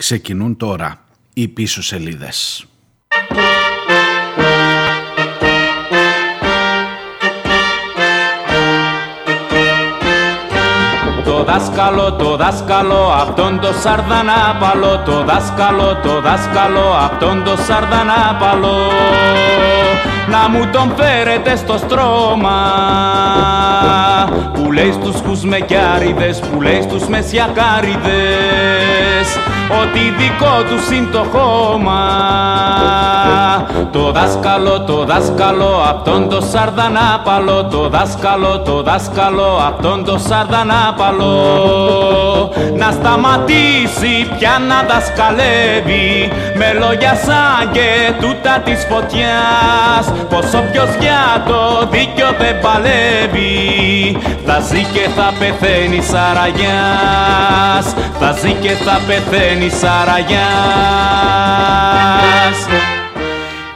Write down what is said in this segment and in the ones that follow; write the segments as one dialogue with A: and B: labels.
A: Ξεκινούν τώρα οι πίσω σελίδες.
B: Το δάσκαλο, το δάσκαλο, αυτόν το σαρδανάπαλο Το δάσκαλο, το δάσκαλο, αυτόν το σαρδανάπαλο Να μου τον φέρετε στο στρώμα Που λέει στους κουσμεκιάριδες, που λέει στους μεσιακάριδες Ότι δικό τους είναι το χώμα. Το δάσκαλο, το δάσκαλο, αυτόν το σαρδανάπαλο Το δάσκαλο, το δάσκαλο, αυτόν το σαρδανάπαλο. Να σταματήσει πια να δασκαλεύει με λόγια σαν και τούτα της φωτιάς. Πως όποιος για το δίκιο δεν παλεύει θα ζει και θα πεθαίνει σαραγιάς θα ζει και θα πεθαίνει σαραγιάς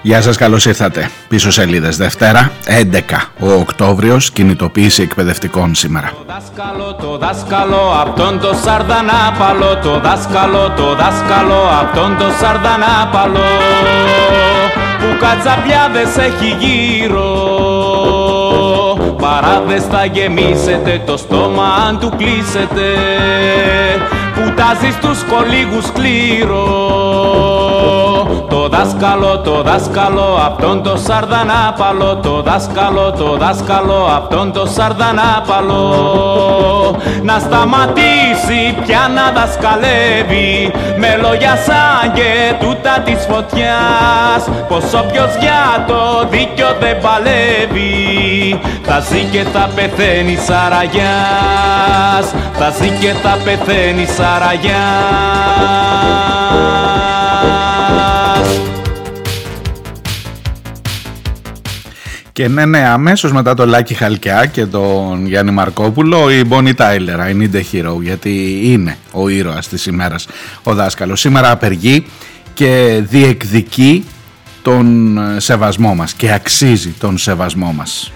A: Γεια σας, καλώς ήρθατε. Πίσω σελίδες Δευτέρα, 11 ο Οκτώβριος, κινητοποίηση εκπαιδευτικών σήμερα.
B: Το δάσκαλο, το δάσκαλο, αυτόν το σαρδανάπαλο, το δάσκαλο, το δάσκαλο, αυτόν το σαρδανάπαλο, που κατσαπιάδες έχει γύρω. Παράδες θα γεμίσετε το στόμα αν του κλείσετε, που τάζει στους κολίγους κλήρω. Το δάσκαλο, το δάσκαλο, αυτόν το σαρδανάπαλο. Το δάσκαλο, το δάσκαλο, αυτόν το σαρδανάπαλο. Να σταματήσει πια να δασκαλεύει Με λόγια σαν και τούτα της φωτιάς. Πως όποιος για το δίκιο δεν παλεύει Θα ζει και θα πεθαίνει σαραγιάς Θα ζει και θα πεθαίνει σαραγιάς
A: Και ναι, ναι, αμέσως μετά το Λάκη Χαλκιά και τον Γιάννη Μαρκόπουλο η Μπόνι Τάιλερ, η Need a Hero, γιατί είναι ο ήρωας της ημέρας ο δάσκαλος. Σήμερα απεργεί και διεκδικεί τον σεβασμό μας και αξίζει τον σεβασμό μας.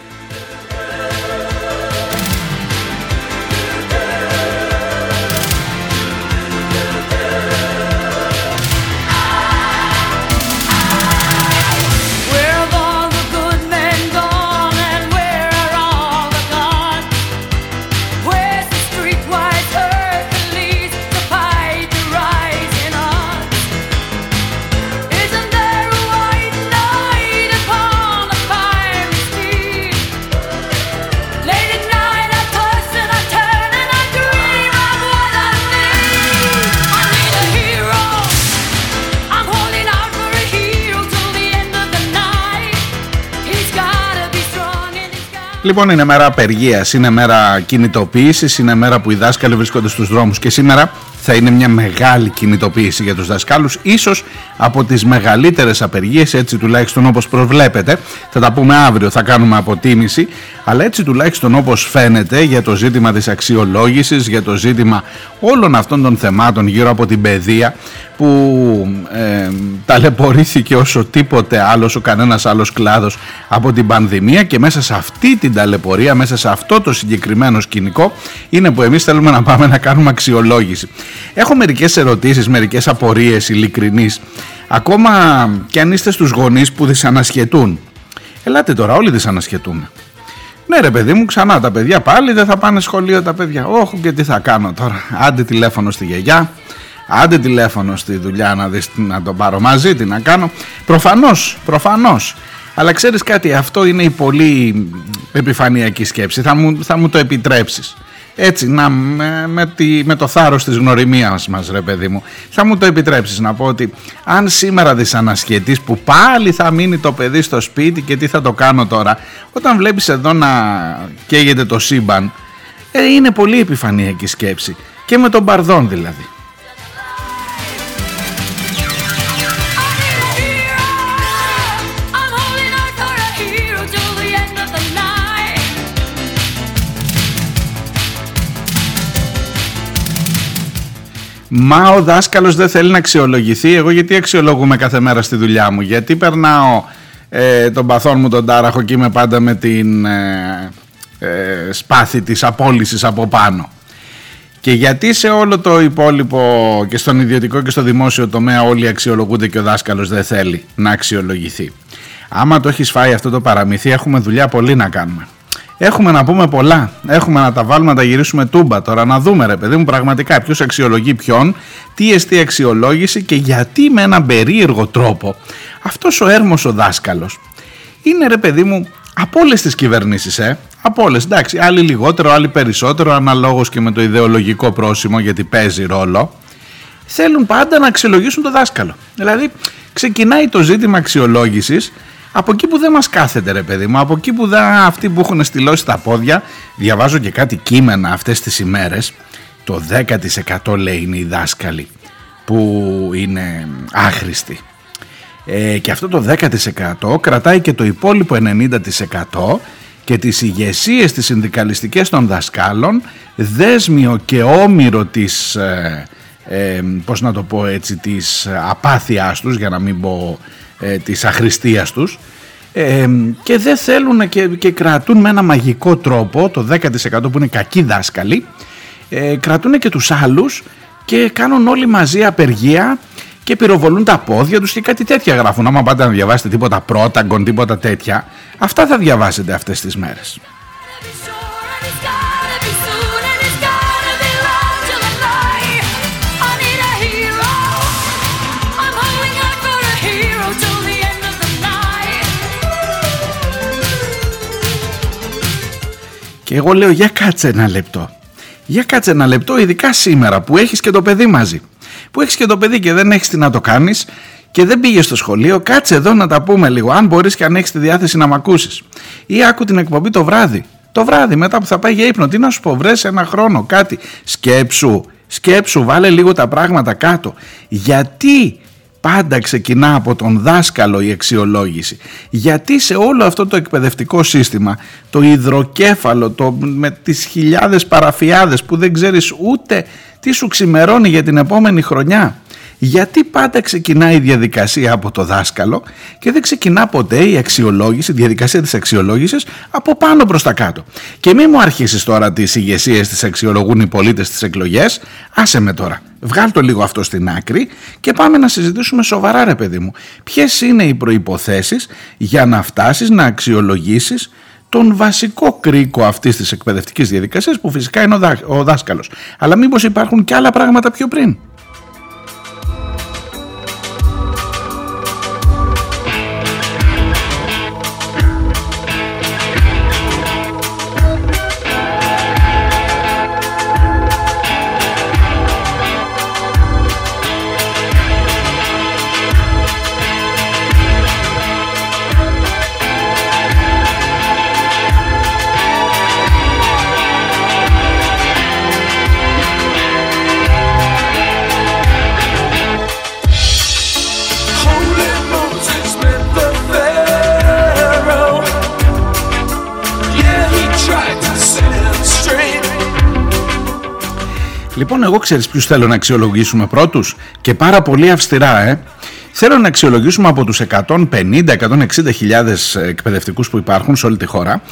A: Λοιπόν, είναι μέρα απεργίας, είναι μέρα κινητοποίησης, είναι μέρα που οι δάσκαλοι βρίσκονται στους δρόμους. Και σήμερα θα είναι μια μεγάλη κινητοποίηση για τους δασκάλους, ίσως από τις μεγαλύτερες απεργίες, έτσι τουλάχιστον όπως προβλέπετε. Θα τα πούμε αύριο, θα κάνουμε αποτίμηση, αλλά έτσι τουλάχιστον όπως φαίνεται για το ζήτημα της αξιολόγησης, για το ζήτημα όλων αυτών των θεμάτων γύρω από την παιδεία που ε, ταλαιπωρήθηκε όσο τίποτε άλλος, όσο κανένας άλλος κλάδος από την πανδημία και μέσα σε αυτή την ταλαιπωρία, μέσα σε αυτό το συγκεκριμένο σκηνικό είναι που εμείς θέλουμε να πάμε να κάνουμε αξιολόγηση. Έχω μερικές ερωτήσεις, μερικές απορίες ειλικρινείς, ακόμα και αν είστε στους γονείς που δυσανασχετούν. Ελάτε τώρα, όλοι δυσανασχετούμε. Ναι ρε παιδί μου ξανά τα παιδιά πάλι δεν θα πάνε σχολείο τα παιδιά. Όχι και τι θα κάνω τώρα. Άντε τηλέφωνο στη γιαγιά. Άντε τηλέφωνο στη δουλειά να, δεις, να τον πάρω μαζί τι να κάνω. Προφανώς, προφανώς. Αλλά ξέρεις κάτι αυτό είναι η πολύ επιφανειακή σκέψη. Θα μου, θα μου το επιτρέψεις έτσι, να, με, με, τη, με το θάρρος της γνωριμίας μας ρε παιδί μου. Θα μου το επιτρέψεις να πω ότι Αν σήμερα δυσανασχετείς που πάλι θα μείνει το παιδί στο σπίτι Και τι θα το κάνω τώρα Όταν βλέπεις εδώ να καίγεται το σύμπαν ε, Είναι πολύ επιφανειακή σκέψη. Και με τον Παρδόν δηλαδή Μα ο δάσκαλος δεν θέλει να αξιολογηθεί. Εγώ γιατί αξιολογούμε κάθε μέρα στη δουλειά μου; Γιατί περνάω ε, τον παθόν μου τον τάραχο και είμαι πάντα με την ε, ε, σπάθη της απόλυσης από πάνω. Και Και γιατί σε όλο το υπόλοιπο και στον ιδιωτικό και στο δημόσιο τομέα όλοι αξιολογούνται και ο δάσκαλος δεν θέλει να αξιολογηθεί; Άμα το έχεις φάει αυτό το παραμύθι έχουμε δουλειά πολύ να κάνουμε. Έχουμε να πούμε πολλά. Έχουμε να τα βάλουμε να τα γυρίσουμε τούμπα τώρα. Να δούμε, ρε παιδί μου, πραγματικά ποιος αξιολογεί ποιον, τι εστί αξιολόγηση και γιατί με έναν περίεργο τρόπο αυτός ο έρμος ο δάσκαλος είναι, ρε παιδί μου, από όλες τις κυβερνήσεις, ε. Από όλες. Εντάξει, άλλοι λιγότερο, άλλοι περισσότερο, αναλόγως και με το ιδεολογικό πρόσημο, γιατί παίζει ρόλο. Θέλουν πάντα να αξιολογήσουν το δάσκαλο. Δηλαδή, ξεκινάει το ζήτημα αξιολόγησης από εκεί που δεν μας κάθεται ρε παιδί μου, από εκεί που δεν, αυτοί που έχουν στυλώσει τα πόδια, διαβάζω και κάτι κείμενα αυτές τις ημέρες, το 10% λέει είναι οι δάσκαλοι που είναι άχρηστοι. Ε, και αυτό το 10% κρατάει και το υπόλοιπο 90% και τις ηγεσίες τις συνδικαλιστικές των δασκάλων δέσμιο και όμοιρο της, ε, ε, πώς να το πω έτσι, της απάθειάς τους για να μην πω ε, της αχρηστίας τους ε, και δεν θέλουν και, και κρατούν με ένα μαγικό τρόπο το 10% που είναι κακοί δάσκαλοι ε, κρατούν και τους άλλους και κάνουν όλοι μαζί απεργία και πυροβολούν τα πόδια τους και κάτι τέτοια γράφουν. Άμα πάτε να διαβάσετε τίποτα πρόταγκον τίποτα τέτοια αυτά θα διαβάσετε αυτές τις μέρες Και εγώ λέω για κάτσε ένα λεπτό. Για κάτσε ένα λεπτό, ειδικά σήμερα που έχεις και το παιδί μαζί. Που έχεις και το παιδί και δεν έχεις τι να το κάνεις και δεν πήγες στο σχολείο, κάτσε εδώ να τα πούμε λίγο. Αν μπορείς και αν έχεις τη διάθεση να μ' ακούσεις. Ή άκου την εκπομπή το βράδυ. Το βράδυ μετά που θα πάει για ύπνο. Τι να σου πω, βρες ένα χρόνο κάτι. Σκέψου, σκέψου, βάλε λίγο τα πράγματα κάτω. Γιατί πάντα ξεκινά από τον δάσκαλο η αξιολόγηση. Γιατί σε όλο αυτό το εκπαιδευτικό σύστημα, το υδροκέφαλο, το, με τις χιλιάδες παραφιάδες που δεν ξέρεις ούτε τι σου ξημερώνει για την επόμενη χρονιά. Γιατί πάντα ξεκινάει η διαδικασία από το δάσκαλο και δεν ξεκινά ποτέ η αξιολόγηση, η διαδικασία της αξιολόγησης από πάνω προς τα κάτω. Και μην μου αρχίσεις τώρα τις ηγεσίες τις αξιολογούν οι πολίτες στις εκλογές, άσε με τώρα. Βγάλ το λίγο αυτό στην άκρη και πάμε να συζητήσουμε σοβαρά ρε παιδί μου. Ποιες είναι οι προϋποθέσεις για να φτάσεις να αξιολογήσεις τον βασικό κρίκο αυτής της εκπαιδευτικής διαδικασίας που φυσικά είναι ο, δά, ο δάσκαλος. Αλλά μήπως υπάρχουν και άλλα πράγματα πιο πριν; Εγώ ξέρεις ποιους θέλω να αξιολογήσουμε πρώτους; Και πάρα πολύ αυστηρά, ε. Θέλω να αξιολογήσουμε από τους 150-160 χιλιάδες εκπαιδευτικούς που υπάρχουν σε όλη τη χώρα.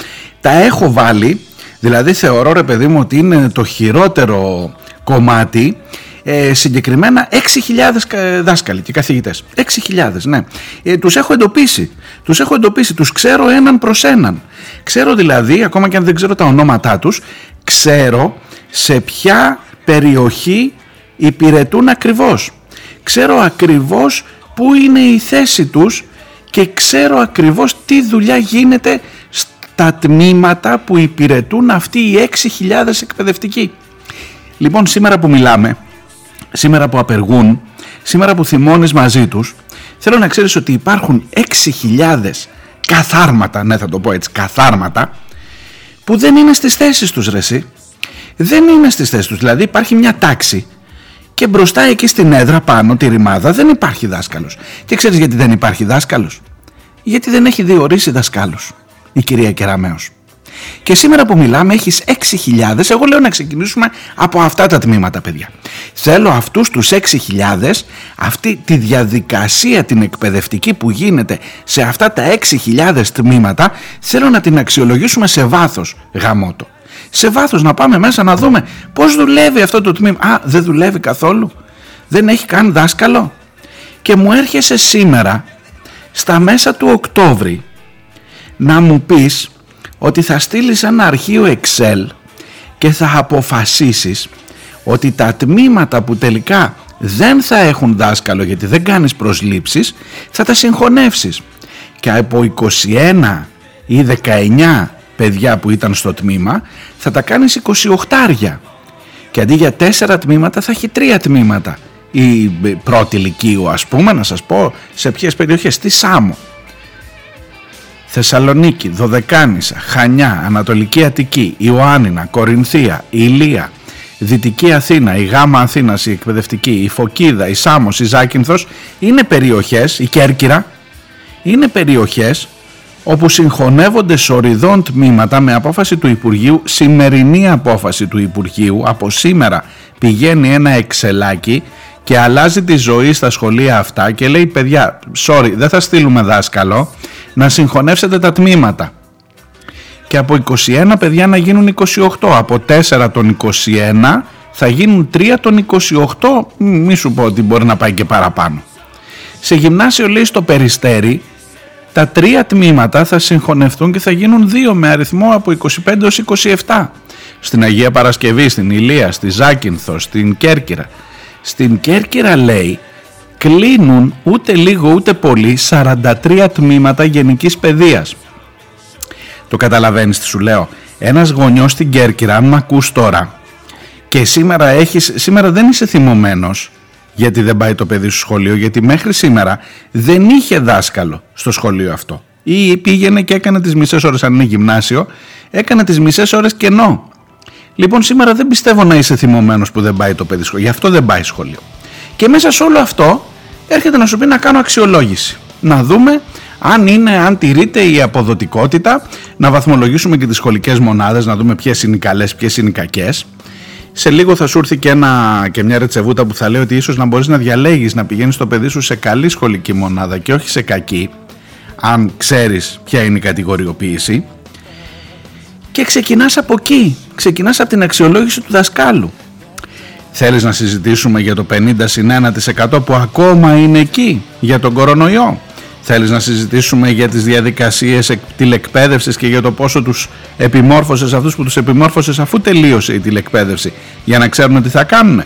A: Τα έχω βάλει, δηλαδή θεωρώ ρε παιδί μου ότι είναι το χειρότερο κομμάτι ε, συγκεκριμένα 6.000 κα- δάσκαλοι και καθηγητές. 6.000, ναι. Ε, τους έχω εντοπίσει. Τους έχω εντοπίσει. Τους ξέρω έναν προς έναν. Ξέρω δηλαδή, ακόμα και αν δεν ξέρω τα ονόματά τους, ξέρω σε ποια περιοχή υπηρετούν ακριβώς. Ξέρω ακριβώς πού είναι η θέση τους και ξέρω ακριβώς τι δουλειά γίνεται στα τμήματα που υπηρετούν αυτοί οι 6.000 εκπαιδευτικοί. Λοιπόν, σήμερα που μιλάμε, σήμερα που απεργούν, σήμερα που θυμώνεις μαζί τους, θέλω να ξέρεις ότι υπάρχουν 6.000 καθάρματα, ναι θα το πω έτσι, καθάρματα, που δεν είναι στις θέσεις τους ρε εσύ. Δεν είναι στις θέσεις τους, δηλαδή υπάρχει μια τάξη και μπροστά εκεί στην έδρα πάνω τη ρημάδα δεν υπάρχει δάσκαλος. Και ξέρεις γιατί δεν υπάρχει δάσκαλος; Γιατί δεν έχει διορίσει δασκάλους η κυρία Κεραμέως. Και σήμερα που μιλάμε έχεις 6.000, εγώ λέω να ξεκινήσουμε από αυτά τα τμήματα παιδιά. Θέλω αυτούς τους 6.000, αυτή τη διαδικασία την εκπαιδευτική που γίνεται σε αυτά τα 6.000 τμήματα, θέλω να την αξιολογήσουμε σε βάθος γαμότο. Σε βάθος να πάμε μέσα να δούμε πώς δουλεύει αυτό το τμήμα. Α, δεν δουλεύει καθόλου. Δεν έχει καν δάσκαλο. Και μου έρχεσαι σήμερα στα μέσα του Οκτώβρη να μου πεις ότι θα στείλεις ένα αρχείο Excel και θα αποφασίσεις ότι τα τμήματα που τελικά δεν θα έχουν δάσκαλο γιατί δεν κάνεις προσλήψεις θα τα συγχωνεύσεις και από 21 ή 19 παιδιά που ήταν στο τμήμα θα τα κάνεις 28 άρια και αντί για 4 τμήματα θα έχει 3 τμήματα. Η πρώτη ηλικίου ας πούμε να σας πω σε ποιες περιοχές στη Σάμο. Θεσσαλονίκη, Δωδεκάνησα, Χανιά, Ανατολική Αττική, Ιωάννινα, Κορινθία, Ηλία, Δυτική Αθήνα, η Γάμα Αθήνας, η Εκπαιδευτική, η Φωκίδα, η Σάμος, η Ζάκυνθος είναι περιοχές, η Κέρκυρα, είναι περιοχές όπου συγχωνεύονται σοριδών τμήματα με απόφαση του Υπουργείου, σημερινή απόφαση του Υπουργείου, από σήμερα πηγαίνει ένα εξελάκι και αλλάζει τη ζωή στα σχολεία αυτά και λέει παιδιά, sorry, δεν θα στείλουμε δάσκαλο, να συγχωνεύσετε τα τμήματα. Και από 21 παιδιά να γίνουν 28, από 4 των 21 θα γίνουν 3 των 28, μη σου πω ότι μπορεί να πάει και παραπάνω. Σε γυμνάσιο λέει στο Περιστέρι τα τρία τμήματα θα συγχωνευτούν και θα γίνουν δύο με αριθμό από 25 έως 27. Στην Αγία Παρασκευή, στην Ηλία, στη Ζάκυνθο, στην Κέρκυρα. Στην Κέρκυρα λέει κλείνουν ούτε λίγο ούτε πολύ 43 τμήματα γενικής παιδείας. Το καταλαβαίνεις τι σου λέω. Ένας γονιός στην Κέρκυρα, αν με ακούς τώρα και σήμερα, έχεις, σήμερα δεν είσαι θυμωμένος γιατί δεν πάει το παιδί στο σχολείο, γιατί μέχρι σήμερα δεν είχε δάσκαλο στο σχολείο αυτό. Ή πήγαινε και έκανε τις μισές ώρες αν είναι γυμνάσιο, έκανε τις μισές ώρες κενό. Λοιπόν σήμερα δεν πιστεύω να είσαι θυμωμένος που δεν πάει το παιδί σχολείο, γι' αυτό δεν πάει σχολείο. Και μέσα σε όλο αυτό έρχεται να σου πει να κάνω αξιολόγηση. Να δούμε αν είναι, αν τηρείται η αποδοτικότητα, να βαθμολογήσουμε και τις σχολικές μονάδες, να δούμε ποιες είναι οι καλές, ποιες είναι οι κακές. Σε λίγο θα σου έρθει και, ένα, και μια ρετσεβούτα που θα λέει ότι ίσως να μπορείς να διαλέγεις να πηγαίνεις το παιδί σου σε καλή σχολική μονάδα και όχι σε κακή, αν ξέρεις ποια είναι η κατηγοριοποίηση. Και ξεκινάς από εκεί, ξεκινάς από την αξιολόγηση του δασκάλου. Θέλεις να συζητήσουμε για το 50 που ακόμα είναι εκεί, για τον κορονοϊό; Θέλεις να συζητήσουμε για τις διαδικασίες τηλεκπαίδευσης και για το πόσο τους επιμόρφωσες αυτούς που τους επιμόρφωσες αφού τελείωσε η τηλεκπαίδευση για να ξέρουν τι θα κάνουν.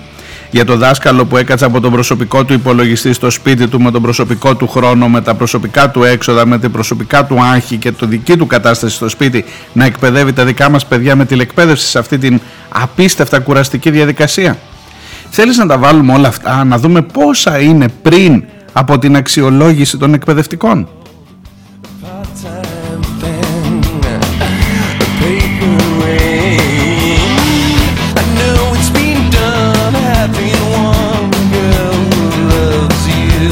A: Για το δάσκαλο που έκατσε από τον προσωπικό του υπολογιστή στο σπίτι του με τον προσωπικό του χρόνο, με τα προσωπικά του έξοδα, με την προσωπικά του άγχη και το δική του κατάσταση στο σπίτι να εκπαιδεύει τα δικά μας παιδιά με τηλεκπαίδευση σε αυτή την απίστευτα κουραστική διαδικασία. Θέλεις να τα βάλουμε όλα αυτά, να δούμε πόσα είναι πριν από την αξιολόγηση των εκπαιδευτικών.
C: part-time thing. Paper rain. I know it's been done. Having one girl who loves you,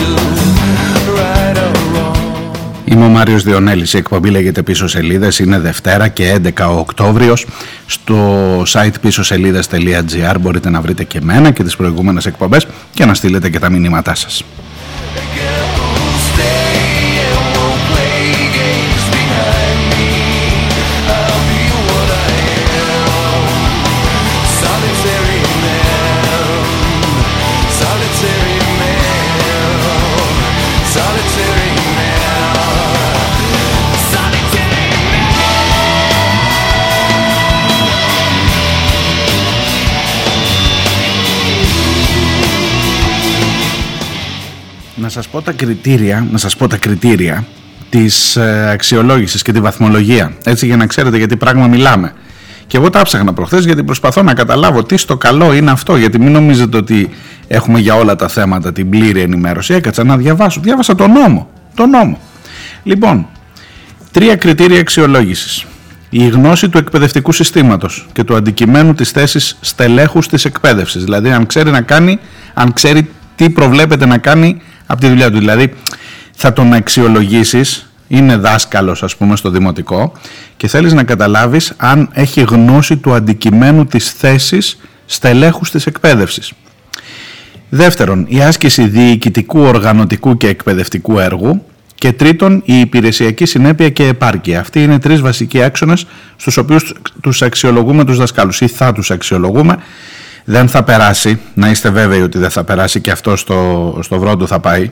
C: right or wrong.
A: Είμαι ο Μάριος Διονέλης, η εκπομπή λέγεται πίσω σελίδες, είναι Δευτέρα και 11 ο Οκτώβριος. Στο site πίσω σελίδες.gr μπορείτε να βρείτε και εμένα και τις προηγούμενες εκπομπές και να στείλετε και τα μηνύματά σας. again. Σας πω τα κριτήρια, να σας πω τα κριτήρια της ε, αξιολόγησης και τη βαθμολογία. Έτσι για να ξέρετε γιατί πράγμα μιλάμε. Και εγώ τα ψάχνα προχθές γιατί προσπαθώ να καταλάβω τι στο καλό είναι αυτό. Γιατί μην νομίζετε ότι έχουμε για όλα τα θέματα την πλήρη ενημέρωση. Έκατσα να διαβάσω. Διάβασα τον νόμο. τον νόμο. Λοιπόν, τρία κριτήρια αξιολόγησης. Η γνώση του εκπαιδευτικού συστήματος και του αντικειμένου της θέσης στελέχους της εκπαίδευσης. Δηλαδή αν ξέρει να κάνει, αν ξέρει τι προβλέπεται να κάνει από τη δουλειά του. Δηλαδή θα τον αξιολογήσεις, είναι δάσκαλος ας πούμε στο δημοτικό και θέλεις να καταλάβεις αν έχει γνώση του αντικειμένου της θέσης στελέχους της εκπαίδευσης. Δεύτερον, η άσκηση διοικητικού, οργανωτικού και εκπαιδευτικού έργου. Και τρίτον, η υπηρεσιακή συνέπεια και επάρκεια. Αυτοί είναι τρεις βασικοί άξονες στους οποίους τους αξιολογούμε τους δασκάλους ή θα τους αξιολογούμε. Δεν θα περάσει, να είστε βέβαιοι ότι δεν θα περάσει και αυτό στο, στο βρόντο θα πάει.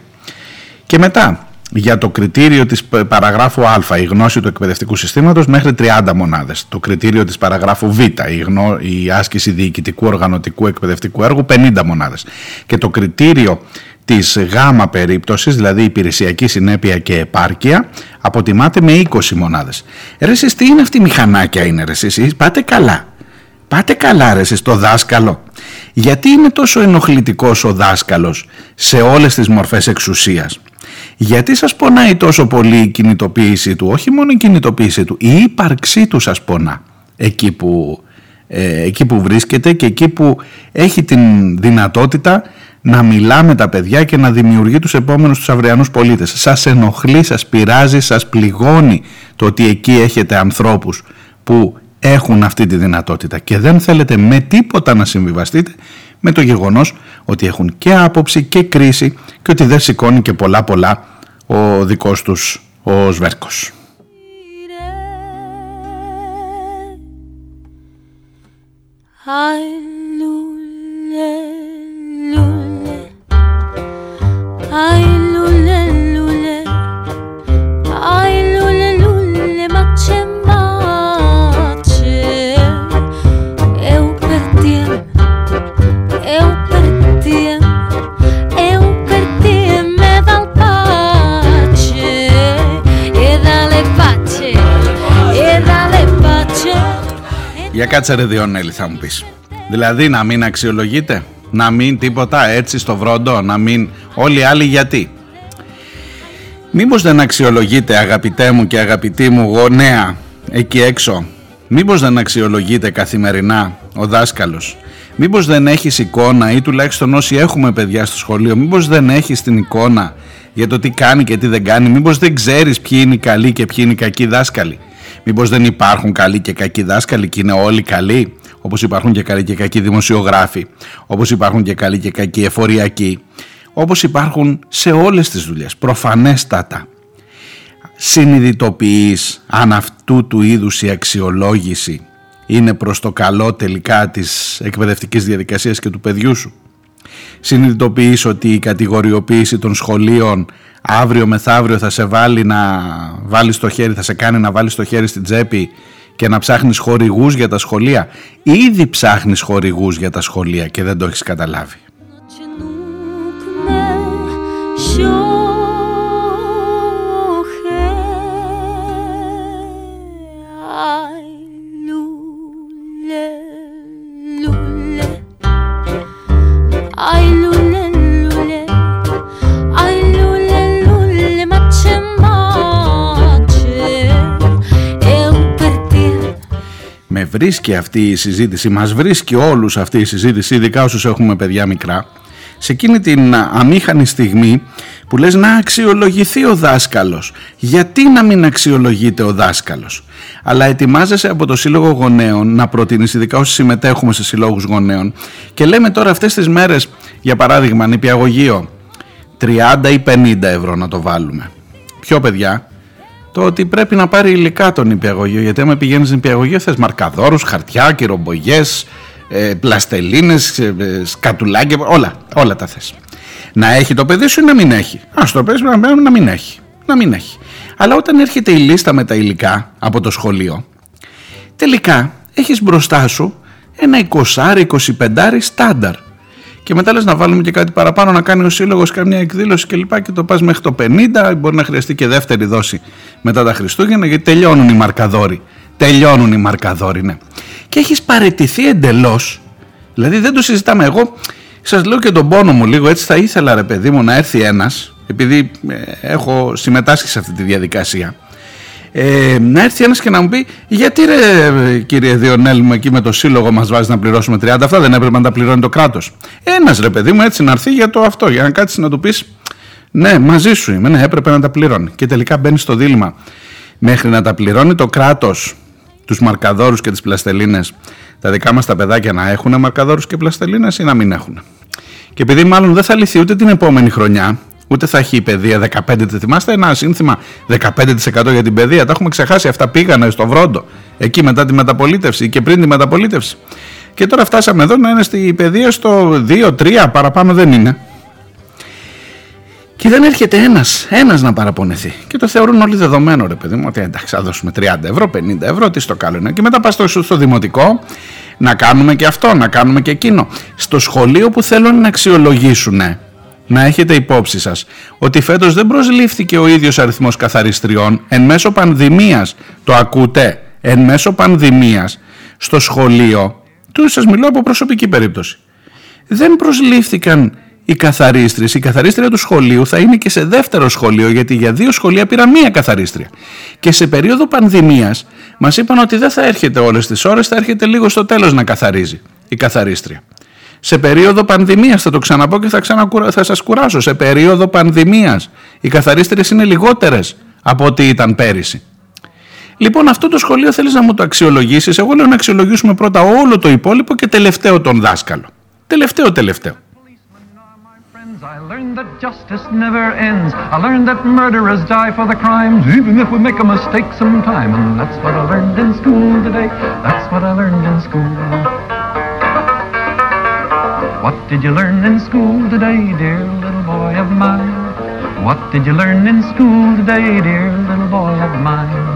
A: Και μετά, για το κριτήριο της π- παραγράφου Α, η γνώση του εκπαιδευτικού συστήματος μέχρι 30 μονάδες. Το κριτήριο της παραγράφου Β, η, γνώ, η άσκηση διοικητικού οργανωτικού εκπαιδευτικού έργου 50 μονάδες. Και το κριτήριο της γάμα περίπτωσης, δηλαδή υπηρεσιακή συνέπεια και επάρκεια, αποτιμάται με 20 μονάδες. Ρε εσείς τι είναι αυτή η μηχανάκια είναι ρε εσείς, πάτε καλά. Πάτε καλά ρε εσείς το δάσκαλο. Γιατί είναι τόσο ενοχλητικός ο δάσκαλος σε όλες τις μορφές εξουσίας; Γιατί σας πονάει τόσο πολύ η κινητοποίηση του, όχι μόνο η κινητοποίηση του, η ύπαρξή του σας πονά εκεί που, ε, εκεί που βρίσκεται και εκεί που έχει την δυνατότητα να μιλά με τα παιδιά και να δημιουργεί τους επόμενους τους αυριανούς πολίτες. Σας ενοχλεί, σας πειράζει, σας πληγώνει το ότι εκεί έχετε ανθρώπους που έχουν αυτή τη δυνατότητα και δεν θέλετε με τίποτα να συμβιβαστείτε με το γεγονός ότι έχουν και άποψη και κρίση και ότι δεν σηκώνει και πολλά πολλά ο δικός τους ο Σβέρκος.
D: Ai
A: Για κάτσε ρε Διονέλη θα μου πεις. Δηλαδή να μην αξιολογείτε, να μην τίποτα έτσι στο βρόντο, να μην όλοι οι άλλοι γιατί. Μήπως δεν αξιολογείτε αγαπητέ μου και αγαπητή μου γονέα εκεί έξω. Μήπως δεν αξιολογείτε καθημερινά ο δάσκαλος. Μήπως δεν έχεις εικόνα ή τουλάχιστον όσοι έχουμε παιδιά στο σχολείο. Μήπως δεν έχεις την εικόνα για το τι κάνει και τι δεν κάνει. Μήπως δεν ξέρεις ποιοι είναι οι καλοί και ποιοι είναι οι κακοί δάσκαλοι. Μήπως δεν υπάρχουν καλοί και κακοί δάσκαλοι και είναι όλοι καλοί. Όπως υπάρχουν και καλοί και κακοί δημοσιογράφοι. Όπως υπάρχουν και καλοί και κακοί εφοριακοί. Όπως υπάρχουν σε όλες τις δουλειές. Προφανέστατα συνειδητοποιείς αν αυτού του είδους η αξιολόγηση είναι προς το καλό τελικά της εκπαιδευτικής διαδικασίας και του παιδιού σου. Συνειδητοποιείς ότι η κατηγοριοποίηση των σχολείων αύριο μεθαύριο θα σε βάλει να βάλεις το χέρι, θα σε κάνει να βάλεις το χέρι στην τσέπη και να ψάχνεις χορηγούς για τα σχολεία. Ήδη ψάχνεις χορηγούς για τα σχολεία και δεν το έχεις καταλάβει. Με βρίσκει αυτή η συζήτηση, μας βρίσκει όλους αυτή η συζήτηση, ειδικά όσους έχουμε παιδιά μικρά, σε εκείνη την αμήχανη στιγμή που λες να αξιολογηθεί ο δάσκαλος. Γιατί να μην αξιολογείται ο δάσκαλος; Αλλά ετοιμάζεσαι από το Σύλλογο Γονέων να προτείνεις, ειδικά όσοι συμμετέχουμε σε συλλόγους γονέων και λέμε τώρα αυτές τις μέρες, για παράδειγμα, νηπιαγωγείο, 30 ή 50 ευρώ να το βάλουμε. Ποιο παιδιά, το ότι πρέπει να πάρει υλικά τον νηπιαγωγείο. Γιατί άμα πηγαίνεις νηπιαγωγείο θες μαρκαδόρους, χαρτιά, κυρομπογιέ, ε, πλαστελίνες, ε, ε, σκατουλάκια, όλα, όλα τα θες. Να έχει το παιδί σου ή να μην έχει; Α το παιδί να, να μην έχει. Να μην έχει. Αλλά όταν έρχεται η λίστα με τα υλικά από το σχολείο, τελικά έχεις μπροστά σου ένα 20-25 στάνταρ. Και μετά λες να βάλουμε και κάτι παραπάνω να κάνει ο σύλλογος καμιά εκδήλωση κλπ. Και, και το πας μέχρι το 50. Μπορεί να χρειαστεί και δεύτερη δόση μετά τα Χριστούγεννα γιατί τελειώνουν οι μαρκαδόροι. Τελειώνουν οι μαρκαδόροι, ναι. Και έχεις παρετηθεί εντελώς. Δηλαδή δεν το συζητάμε. Εγώ σας λέω και τον πόνο μου λίγο έτσι θα ήθελα ρε παιδί μου να έρθει ένας επειδή ε, έχω συμμετάσχει σε αυτή τη διαδικασία ε, να έρθει ένας και να μου πει γιατί ρε κύριε Διονέλη μου εκεί με το σύλλογο μας βάζεις να πληρώσουμε 30 αυτά δεν έπρεπε να τα πληρώνει το κράτος ένας ρε παιδί μου έτσι να έρθει για το αυτό για να κάτσεις να του πεις ναι μαζί σου είμαι ναι έπρεπε να τα πληρώνει και τελικά μπαίνει στο δίλημα μέχρι να τα πληρώνει το κράτος τους μαρκαδόρους και τις πλαστελίνες τα δικά μας τα παιδάκια να έχουν μαρκαδόρους και πλαστελίνες ή να μην έχουν και επειδή μάλλον δεν θα λυθεί ούτε την επόμενη χρονιά Ούτε θα έχει η παιδεία 15%. Θυμάστε ένα σύνθημα 15% για την παιδεία. Τα έχουμε ξεχάσει. Αυτά πήγανε στο Βρόντο. Εκεί μετά τη μεταπολίτευση και πριν τη μεταπολίτευση. Και τώρα φτάσαμε εδώ να είναι στη παιδεία στο 2-3, παραπάνω δεν είναι. Και δεν έρχεται ένας ένας να παραπονεθεί. Και το θεωρούν όλοι δεδομένο, ρε παιδί μου, ότι εντάξει, θα δώσουμε 30 ευρώ, 50 ευρώ, τι στο καλό είναι. Και μετά πας στο, στο δημοτικό να κάνουμε και αυτό, να κάνουμε και εκείνο. Στο σχολείο που θέλουν να αξιολογήσουν, να έχετε υπόψη σας ότι φέτος δεν προσλήφθηκε ο ίδιος αριθμός καθαριστριών εν μέσω πανδημίας. Το ακούτε, εν μέσω πανδημίας στο σχολείο, του σας μιλώ από προσωπική περίπτωση δεν προσλήφθηκαν οι καθαρίστρες. Η καθαρίστρια του σχολείου θα είναι και σε δεύτερο σχολείο γιατί για δύο σχολεία πήρα μία καθαρίστρια. Και σε περίοδο πανδημίας μας είπαν ότι δεν θα έρχεται όλες τις ώρες, θα έρχεται λίγο στο τέλος να καθαρίζει η καθαρίστρια. Σε περίοδο πανδημίας, θα το ξαναπώ και θα, ξανακουρα... θα σας κουράσω, σε περίοδο πανδημίας οι καθαρίστριες είναι λιγότερες από ό,τι ήταν πέρυσι. Λοιπόν, αυτό το σχολείο θέλεις να μου το αξιολογήσεις. Εγώ λέω να αξιολογήσουμε πρώτα όλο το υπόλοιπο και τελευταίο τον δάσκαλο. Τελευταίο, τελευταίο.
E: Learned that justice never ends. I learned that murderers die for the crimes, even if we make a mistake sometime. And that's what I learned in school today. That's what I learned in school. What did you learn in school today, dear little boy of mine? What did you learn in school today, dear little boy of mine?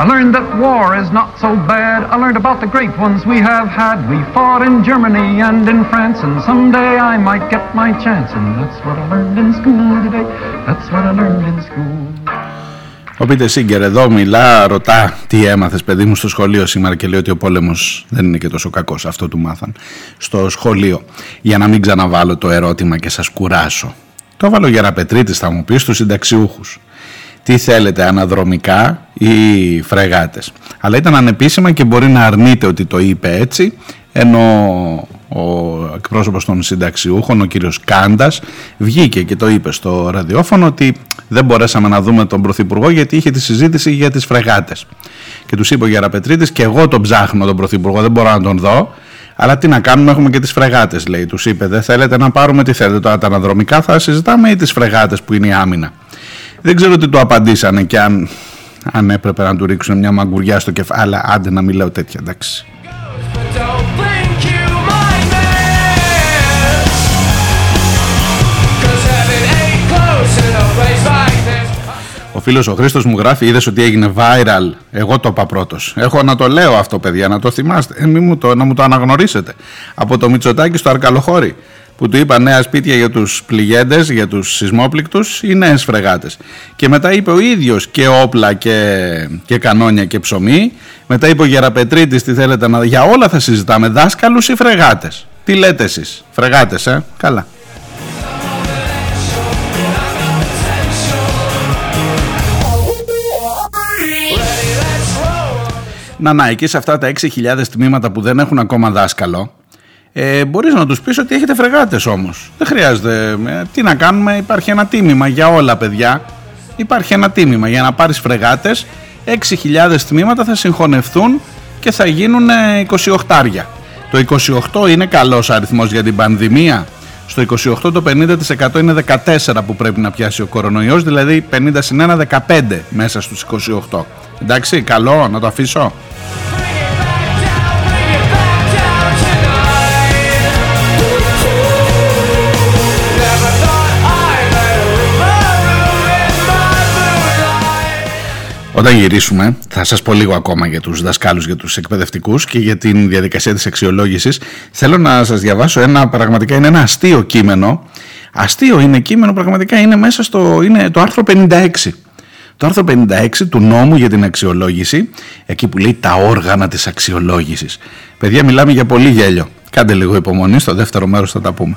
E: I learned that war is not so bad. I learned about the great ones we have had. We fought in Germany and in France, and someday I might get my chance. And that's what I learned in school today. That's what I learned in school.
A: Ο Πίτερ Σίγκερ εδώ μιλά, ρωτά τι έμαθες παιδί μου στο σχολείο σήμερα; και λέει ότι ο πόλεμος δεν είναι και τόσο κακός. Αυτό του μάθαν στο σχολείο. Για να μην ξαναβάλω το ερώτημα και σας κουράσω. Το βάλω για να πετρίτης θα μου πεις στους συνταξιούχους. Τι θέλετε αναδρομικά ή φρεγάτες. Αλλά ήταν ανεπίσημα και μπορεί να αρνείται ότι το είπε έτσι ενώ ο εκπρόσωπος των συνταξιούχων, ο κύριος Κάντας, βγήκε και το είπε στο ραδιόφωνο ότι δεν μπορέσαμε να δούμε τον Πρωθυπουργό γιατί είχε τη συζήτηση για τις φρεγάτες. Και τους είπε ο Γεραπετρίτης και εγώ τον ψάχνω τον Πρωθυπουργό, δεν μπορώ να τον δω. Αλλά τι να κάνουμε, έχουμε και τις φρεγάτες, λέει. Τους είπε, δεν θέλετε να πάρουμε τι θέλετε. Τώρα τα αναδρομικά θα συζητάμε ή τις φρεγάτες που είναι η άμυνα. Δεν ξέρω τι του απαντήσανε και αν, αν έπρεπε να του ρίξουν μια μαγκουριά στο κεφάλι. Αλλά άντε να μην λέω τέτοια, εντάξει.
C: Don't blink, you might miss. 'Cause heaven ain't close in a place like this.
A: Ο φίλος ο Χρήστος μου γράφει, είδες ότι έγινε viral. Εγώ το είπα πρώτος. Έχω να το λέω αυτό, παιδιά, να το θυμάστε. Ε, μη μου το, να μου το αναγνωρίσετε. Από το Μητσοτάκι στο Αρκαλοχώρι που του είπα νέα σπίτια για τους πληγέντες, για τους σεισμόπληκτους ή νέες φρεγάτες. Και μετά είπε ο ίδιος και όπλα και, και κανόνια και ψωμί. Μετά είπε ο Γεραπετρίτης τι θέλετε να... Για όλα θα συζητάμε, δάσκαλους ή φρεγάτες. Τι λέτε εσείς, φρεγάτες, ε, καλά. Να, να, εκεί σε αυτά τα 6.000 τμήματα που δεν έχουν ακόμα δάσκαλο, ε, μπορείς να τους πεις ότι έχετε φρεγάτες όμως. Δεν χρειάζεται. ε, τι να κάνουμε, υπάρχει ένα τίμημα για όλα παιδιά. Υπάρχει ένα τίμημα για να πάρεις φρεγάτες. 6.000 τμήματα θα συγχωνευτούν και θα γίνουν 28 άρια. Το 28 είναι καλός αριθμός για την πανδημία. Στο 28 το 50% είναι 14 που πρέπει να πιάσει ο κορονοϊός, δηλαδή 50 συν 1, 15 μέσα στους 28. Εντάξει, καλό, να το αφήσω. Όταν γυρίσουμε, θα σας πω λίγο ακόμα για τους δασκάλους, για τους εκπαιδευτικούς και για την διαδικασία της αξιολόγησης. Θέλω να σας διαβάσω ένα, πραγματικά είναι ένα αστείο κείμενο. Αστείο είναι κείμενο, πραγματικά είναι μέσα στο, είναι το άρθρο 56. Το άρθρο 56 του νόμου για την αξιολόγηση, εκεί που λέει τα όργανα της αξιολόγησης. Παιδιά, μιλάμε για πολύ γέλιο. Κάντε λίγο υπομονή, στο δεύτερο μέρος θα τα πούμε.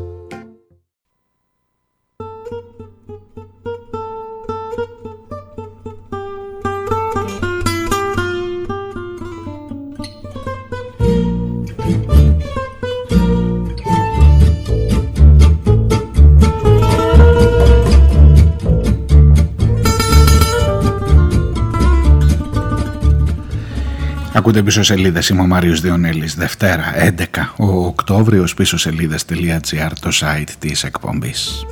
A: Ακούτε πίσω σελίδες, είμαι ο Μάριος Διονέλης, Δευτέρα 11 ο Οκτώβριος πίσω σελίδες.gr το site της εκπομπής.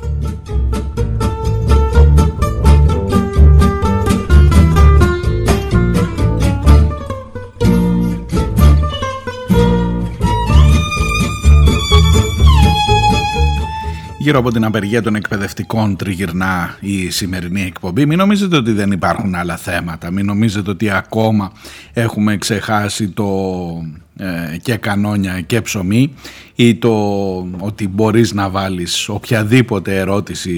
A: Γύρω από την απεργία των εκπαιδευτικών τριγυρνά η σημερινή εκπομπή. Μην νομίζετε ότι δεν υπάρχουν άλλα θέματα. Μην νομίζετε ότι ακόμα έχουμε ξεχάσει το ε, και κανόνια και ψωμί ή το ότι μπορείς να βάλεις οποιαδήποτε ερώτηση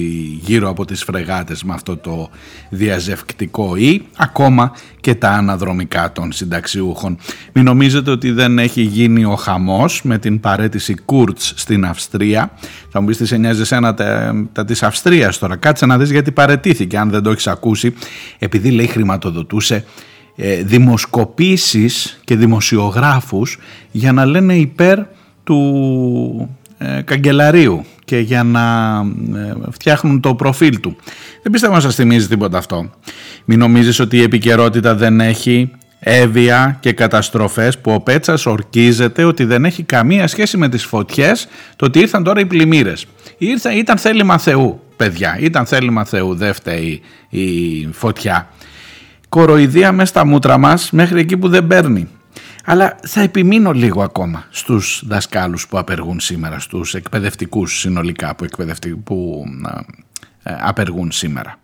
A: γύρω από τις φρεγάτες με αυτό το διαζευκτικό ή ακόμα και τα αναδρομικά των συνταξιούχων. Μην νομίζετε ότι δεν έχει γίνει ο χαμός με την παρέτηση Κούρτς στην Αυστρία. Θα μου πεις τι σε νοιάζει εσένα τα, τα της Αυστρίας τώρα; Κάτσε να δεις γιατί παρετήθηκε αν δεν το έχεις ακούσει. Επειδή λέει χρηματοδοτούσε ε, δημοσκοπήσεις και δημοσιογράφους για να λένε υπέρ του ε, καγκελαρίου και για να ε, φτιάχνουν το προφίλ του. Δεν πιστεύω να σας θυμίζει τίποτα αυτό. Μην νομίζεις ότι η επικαιρότητα δεν έχει έβεια και καταστροφές που ο Πέτσας ορκίζεται ότι δεν έχει καμία σχέση με τις φωτιές το ότι ήρθαν τώρα οι πλημμύρες. Ήρθα, ήταν θέλημα Θεού, παιδιά. Ήταν θέλημα Θεού, δεν φταίει η φωτιά κοροϊδία μέσα στα μούτρα μας μέχρι εκεί που δεν παίρνει. Αλλά θα επιμείνω λίγο ακόμα στους δασκάλους που απεργούν σήμερα, στους εκπαιδευτικούς συνολικά που, εκπαιδευτικ... που ε, ε, απεργούν σήμερα.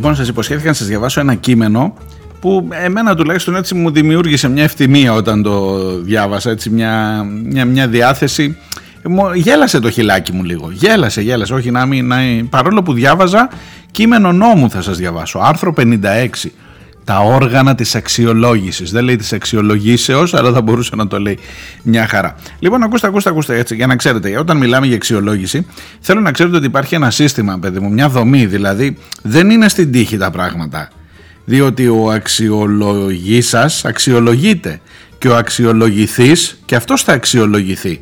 A: Λοιπόν, σας υποσχέθηκα να σας διαβάσω ένα κείμενο που εμένα τουλάχιστον έτσι μου δημιούργησε μια ευθυμία όταν το διάβασα, έτσι μια, μια, μια διάθεση. Μου- Γέλασε το χιλάκι μου λίγο. Γέλασε, γέλασε. Όχι να μην. Να... Παρόλο που διάβαζα κείμενο νόμου θα σας διαβάσω. Άρθρο 56. Τα όργανα της αξιολόγησης. Δεν λέει της αξιολογήσεως, αλλά θα μπορούσε να το λέει μια χαρά. Λοιπόν, ακούστε, ακούστε, ακούστε έτσι, για να ξέρετε, όταν μιλάμε για αξιολόγηση, θέλω να ξέρετε ότι υπάρχει ένα σύστημα, παιδί μου, μια δομή, δηλαδή δεν είναι στην τύχη τα πράγματα. Διότι ο αξιολογή σας αξιολογείται και ο αξιολογηθής και αυτός θα αξιολογηθεί.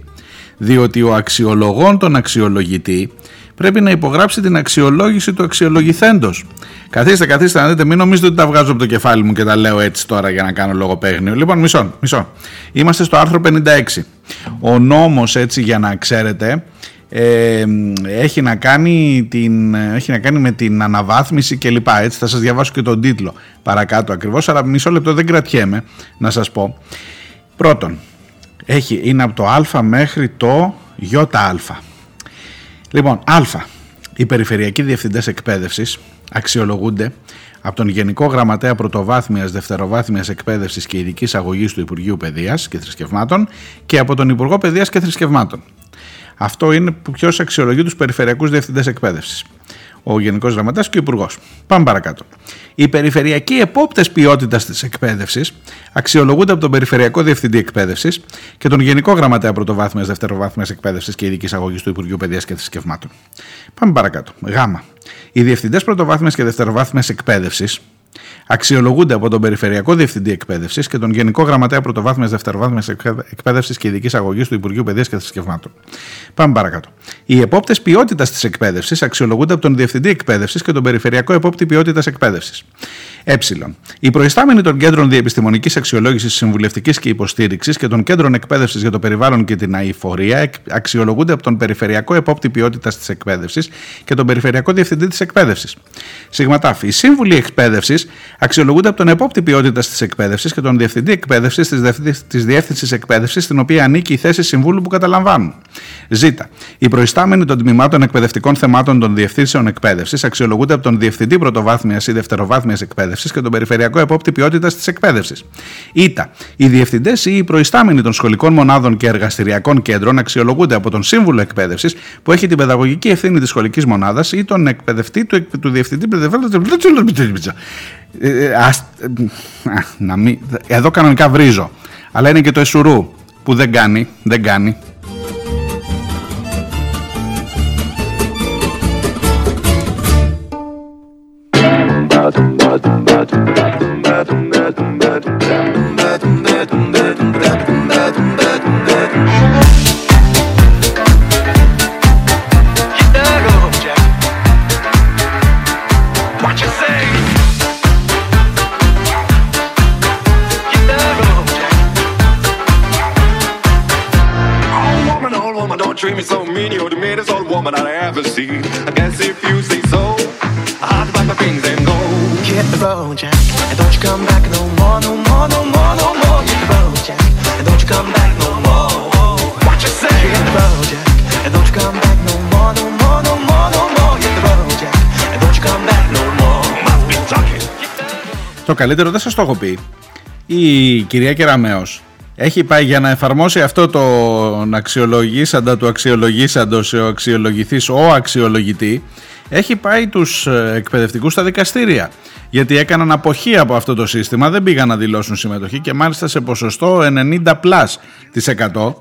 A: Διότι ο αξιολογών τον αξιολογητή πρέπει να υπογράψει την αξιολόγηση του αξιολογηθέντος. Καθίστε, καθίστε να δείτε, μην νομίζετε ότι τα βγάζω από το κεφάλι μου και τα λέω έτσι τώρα για να κάνω λογοπαίγνιο. Λοιπόν, μισό, μισό. Είμαστε στο άρθρο 56. Ο νόμος, έτσι για να ξέρετε, ε, έχει, να κάνει την, έχει να κάνει με την αναβάθμιση κλπ. Έτσι θα σας διαβάσω και τον τίτλο παρακάτω ακριβώς, αλλά μισό λεπτό δεν κρατιέμαι να σας πω. Πρώτον, έχει, είναι από το α μέχρι το ΙΑ. Λοιπόν, Α. Οι περιφερειακοί διευθυντές εκπαίδευσης αξιολογούνται από τον Γενικό Γραμματέα Πρωτοβάθμιας, Δευτεροβάθμιας Εκπαίδευσης και Ειδικής Αγωγής του Υπουργείου Παιδείας και Θρησκευμάτων και από τον Υπουργό Παιδείας και Θρησκευμάτων. Αυτό είναι που ποιος αξιολογεί τους περιφερειακούς διευθυντές εκπαίδευσης. Ο Γενικός Γραμματέας και ο Υπουργός. Πάμε παρακάτω. Οι περιφερειακοί επόπτες ποιότητας της εκπαίδευσης αξιολογούνται από τον Περιφερειακό Διευθυντή Εκπαίδευσης και τον Γενικό Γραμματέα Πρωτοβάθμιας, Δευτεροβάθμιας Εκπαίδευσης και Ειδικής Αγωγής του Υπουργείου Παιδείας και Θρησκευμάτων. Πάμε παρακάτω. Γ. Οι διευθυντές πρωτοβάθμιας και δευτεροβάθμιας εκπαίδευσης αξιολογούνται από τον Περιφερειακό Διευθυντή Εκπαίδευσης και τον Γενικό Γραμματέα Πρωτοβάθμιας Δευτεροβάθμιας Εκπαίδευσης και Ειδικής Αγωγής του Υπουργείου Παιδείας και Θρησκευμάτων. Πάμε παρακάτω. Οι επόπτες ποιότητας της εκπαίδευσης αξιολογούνται από τον Διευθυντή Εκπαίδευσης και τον Περιφερειακό Επόπτη Ποιότητας Εκπαίδευσης. Ε. Οι προϊστάμενοι των κέντρων διεπιστημονικής αξιολόγησης, συμβουλευτικής και υποστήριξης και των κέντρων εκπαίδευσης για το περιβάλλον και την αηφορία εκ- αξιολογούνται από τον Περιφερειακό Επόπτη Ποιότητας της Εκπαίδευσης και τον Περιφερειακό Διευθυντή της Εκπαίδευσης. Σιγματάφ. Οι σύμβουλοι εκπαίδευσης αξιολογούνται από τον Επόπτη Ποιότητας της Εκπαίδευσης και τον Διευθυντή Εκπαίδευσης της Διεύθυνσης Εκπαίδευσης, στην οποία ανήκει η θέση συμβούλου που καταλαμβάνουν. Ζ. Οι προϊστάμενοι των τμήματων εκπαιδευτικών θεμάτων των διευθύνσεων εκπαίδευσης αξιολογούνται από τον Διευθυντή Πρωτοβάθμιας ή Δευτεροβάθμιας Εκπαίδευσης και τον Περιφερειακό Επόπτη Ποιότητας της Εκπαίδευσης. Ι. Οι διευθυντές ή οι προϊστάμενοι των σχολικών μονάδων και εργαστηριακών κέντρων αξιολογούνται από τον Σύμβουλο Εκπαίδευσης που έχει την παιδαγωγική ευθύνη της σχολικής μονάδας ή τον εκπαιδευτή του, εκ- του Διευθυντή ε, ε, ας- ε, α, να μην- Εδώ κανονικά βρίζω. Αλλά είναι και το εσουρού που δεν κάνει. Δεν κάνει. Το καλύτερο δεν σας το έχω πει. Η κυρία Κεραμέως έχει πάει για να εφαρμόσει αυτό το αξιολογήσαντα του αξιολογήσαντος ο αξιολογηθής ο αξιολογητή έχει πάει τους ε, εκπαιδευτικούς στα δικαστήρια. Γιατί έκαναν αποχή από αυτό το σύστημα δεν πήγαν να δηλώσουν συμμετοχή και μάλιστα σε ποσοστό 90 πλάς της 100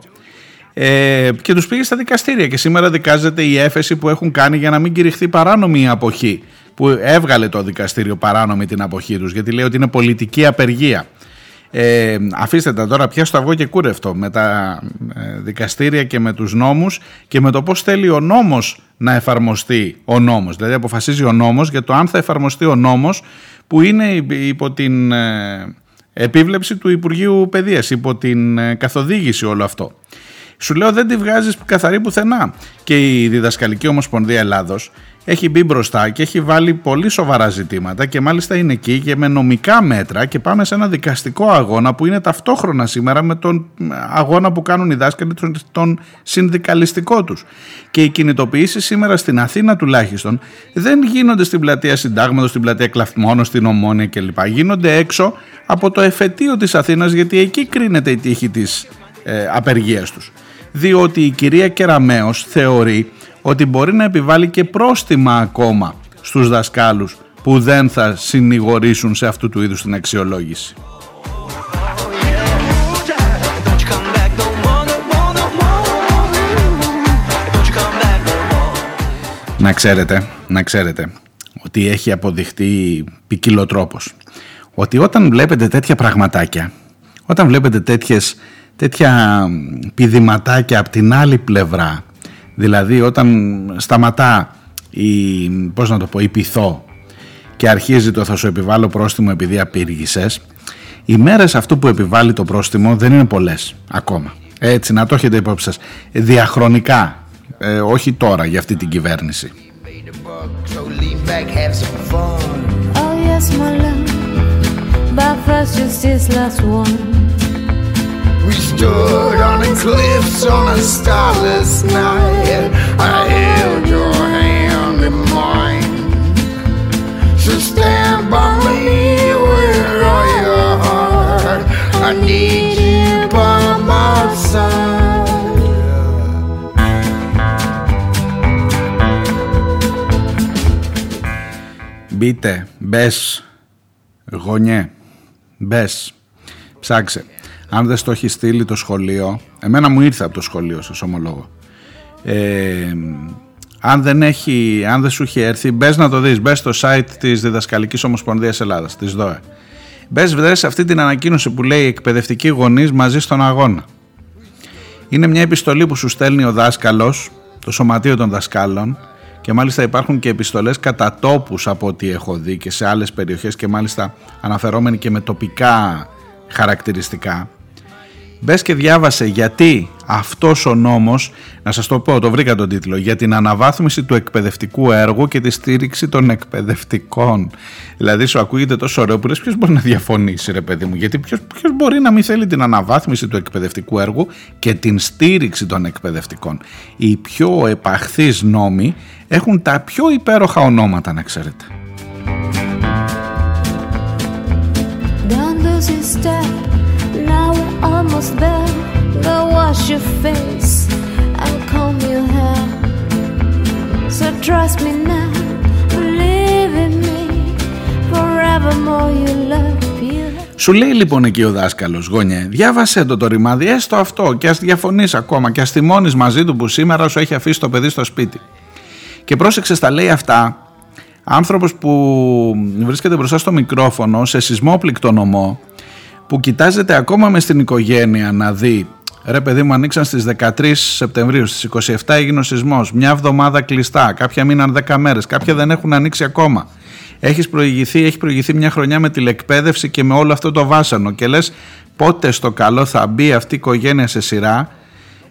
A: ε, και τους πήγε στα δικαστήρια. Και σήμερα δικάζεται η έφεση που έχουν κάνει για να μην κηρυχθεί παράνομη η αποχή που έβγαλε το δικαστήριο παράνομη την αποχή τους γιατί λέει ότι είναι πολιτική απεργία. Ε, αφήστε τα τώρα πια στο αυγό και κούρευτο με τα ε, δικαστήρια και με τους νόμους και με το πώς θέλει ο νόμος να εφαρμοστεί ο νόμος. Δηλαδή αποφασίζει ο νόμος για το αν θα εφαρμοστεί ο νόμος που είναι υπό την ε, επίβλεψη του Υπουργείου Παιδείας, υπό την ε, καθοδήγηση όλο αυτό. Σου λέω δεν τη βγάζεις καθαρή πουθενά. Και η Διδασκαλική Ομοσπονδία Ελλάδος έχει μπει μπροστά και έχει βάλει πολύ σοβαρά ζητήματα και μάλιστα είναι εκεί και με νομικά μέτρα και πάμε σε ένα δικαστικό αγώνα που είναι ταυτόχρονα σήμερα με τον αγώνα που κάνουν οι δάσκαλοι τον, τον συνδικαλιστικό τους. Και οι κινητοποιήσεις σήμερα στην Αθήνα τουλάχιστον δεν γίνονται στην πλατεία Συντάγματος, στην πλατεία Κλαθμόνος, στην Ομόνια κλπ. Γίνονται έξω από το εφετείο της Αθήνας γιατί εκεί κρίνεται η τύχη της ε, απεργίας τους. Διότι η κυρία Κεραμέως θεωρεί ότι μπορεί να επιβάλλει και πρόστιμα ακόμα στους δασκάλους που δεν θα συνηγορήσουν σε αυτού του είδους την αξιολόγηση.
F: Don't you come back no more, no more, no more. Don't you come back no more.
A: Να ξέρετε, να ξέρετε ότι έχει αποδειχτεί ποικιλοτρόπος ότι όταν βλέπετε τέτοια πραγματάκια Όταν βλέπετε τέτοιες, τέτοια πηδηματάκια από την άλλη πλευρά, δηλαδή όταν σταματά η, πώς να το πω, η πυθό και αρχίζει το θα σου επιβάλλω πρόστιμο επειδή απήργησες, οι μέρες αυτού που επιβάλλει το πρόστιμο δεν είναι πολλές ακόμα. Έτσι, να το έχετε υπόψη σας. Διαχρονικά, ε, όχι τώρα για αυτή την κυβέρνηση.
G: So lean back, have some fun.
D: Oh yes, my love. But first, just this last one.
G: We stood on the cliffs on a starless night. I held your hand in mine. So stand by me with all your heart. I need you by my side.
A: Μπείτε, μπε, γωνιέ, μπε, ψάξε. Αν δεν στο έχει στείλει το σχολείο, εμένα μου ήρθε από το σχολείο, σας ομολόγω. Ε, αν δεν, έχει, αν δεν σου έχει έρθει, μπες να το δεις, μπες στο site της Διδασκαλικής Ομοσπονδίας Ελλάδας, της ΔΟΕ. Μπες βρες αυτή την ανακοίνωση που λέει εκπαιδευτικοί γονείς μαζί στον αγώνα. Είναι μια επιστολή που σου στέλνει ο δάσκαλος, το σωματείο των δασκάλων και μάλιστα υπάρχουν και επιστολές κατά τόπους από ό,τι έχω δει και σε άλλες περιοχές και μάλιστα αναφερόμενοι και με τοπικά χαρακτηριστικά. Μπες και διάβασε γιατί αυτός ο νόμος, να σας το πω, το βρήκα τον τίτλο, για την αναβάθμιση του εκπαιδευτικού έργου και τη στήριξη των εκπαιδευτικών. Δηλαδή σου ακούγεται τόσο ωραίο που λες ποιος μπορεί να διαφωνήσει ρε παιδί μου, γιατί ποιος, ποιος μπορεί να μην θέλει την αναβάθμιση του εκπαιδευτικού έργου και την στήριξη των εκπαιδευτικών. Οι πιο επαχθείς νόμοι έχουν τα πιο υπέροχα ονόματα να ξέρετε.
D: Wash your face and comb your hair. So trust me now, believe in me. Forevermore you love you.
A: Σου λέει λοιπόν εκεί ο δάσκαλος, γόνιε, διάβασε το το ρημάδι, έστω αυτό και ας διαφωνείς ακόμα και ας θυμώνεις μαζί του που σήμερα σου έχει αφήσει το παιδί στο σπίτι. Και πρόσεξε, στα λέει αυτά άνθρωπος που βρίσκεται μπροστά στο μικρόφωνο σε σεισμόπληκτο νομό που κοιτάζεται ακόμα μες στην οικογένεια να δει Ρε παιδί μου ανοίξαν στις 13 Σεπτεμβρίου, στις 27 έγινε ο σεισμός, μια εβδομάδα κλειστά, κάποια μείναν 10 μέρες, κάποια δεν έχουν ανοίξει ακόμα. Έχεις προηγηθεί, έχει προηγηθεί μια χρονιά με τηλεκπαίδευση και με όλο αυτό το βάσανο και λες πότε στο καλό θα μπει αυτή η οικογένεια σε σειρά;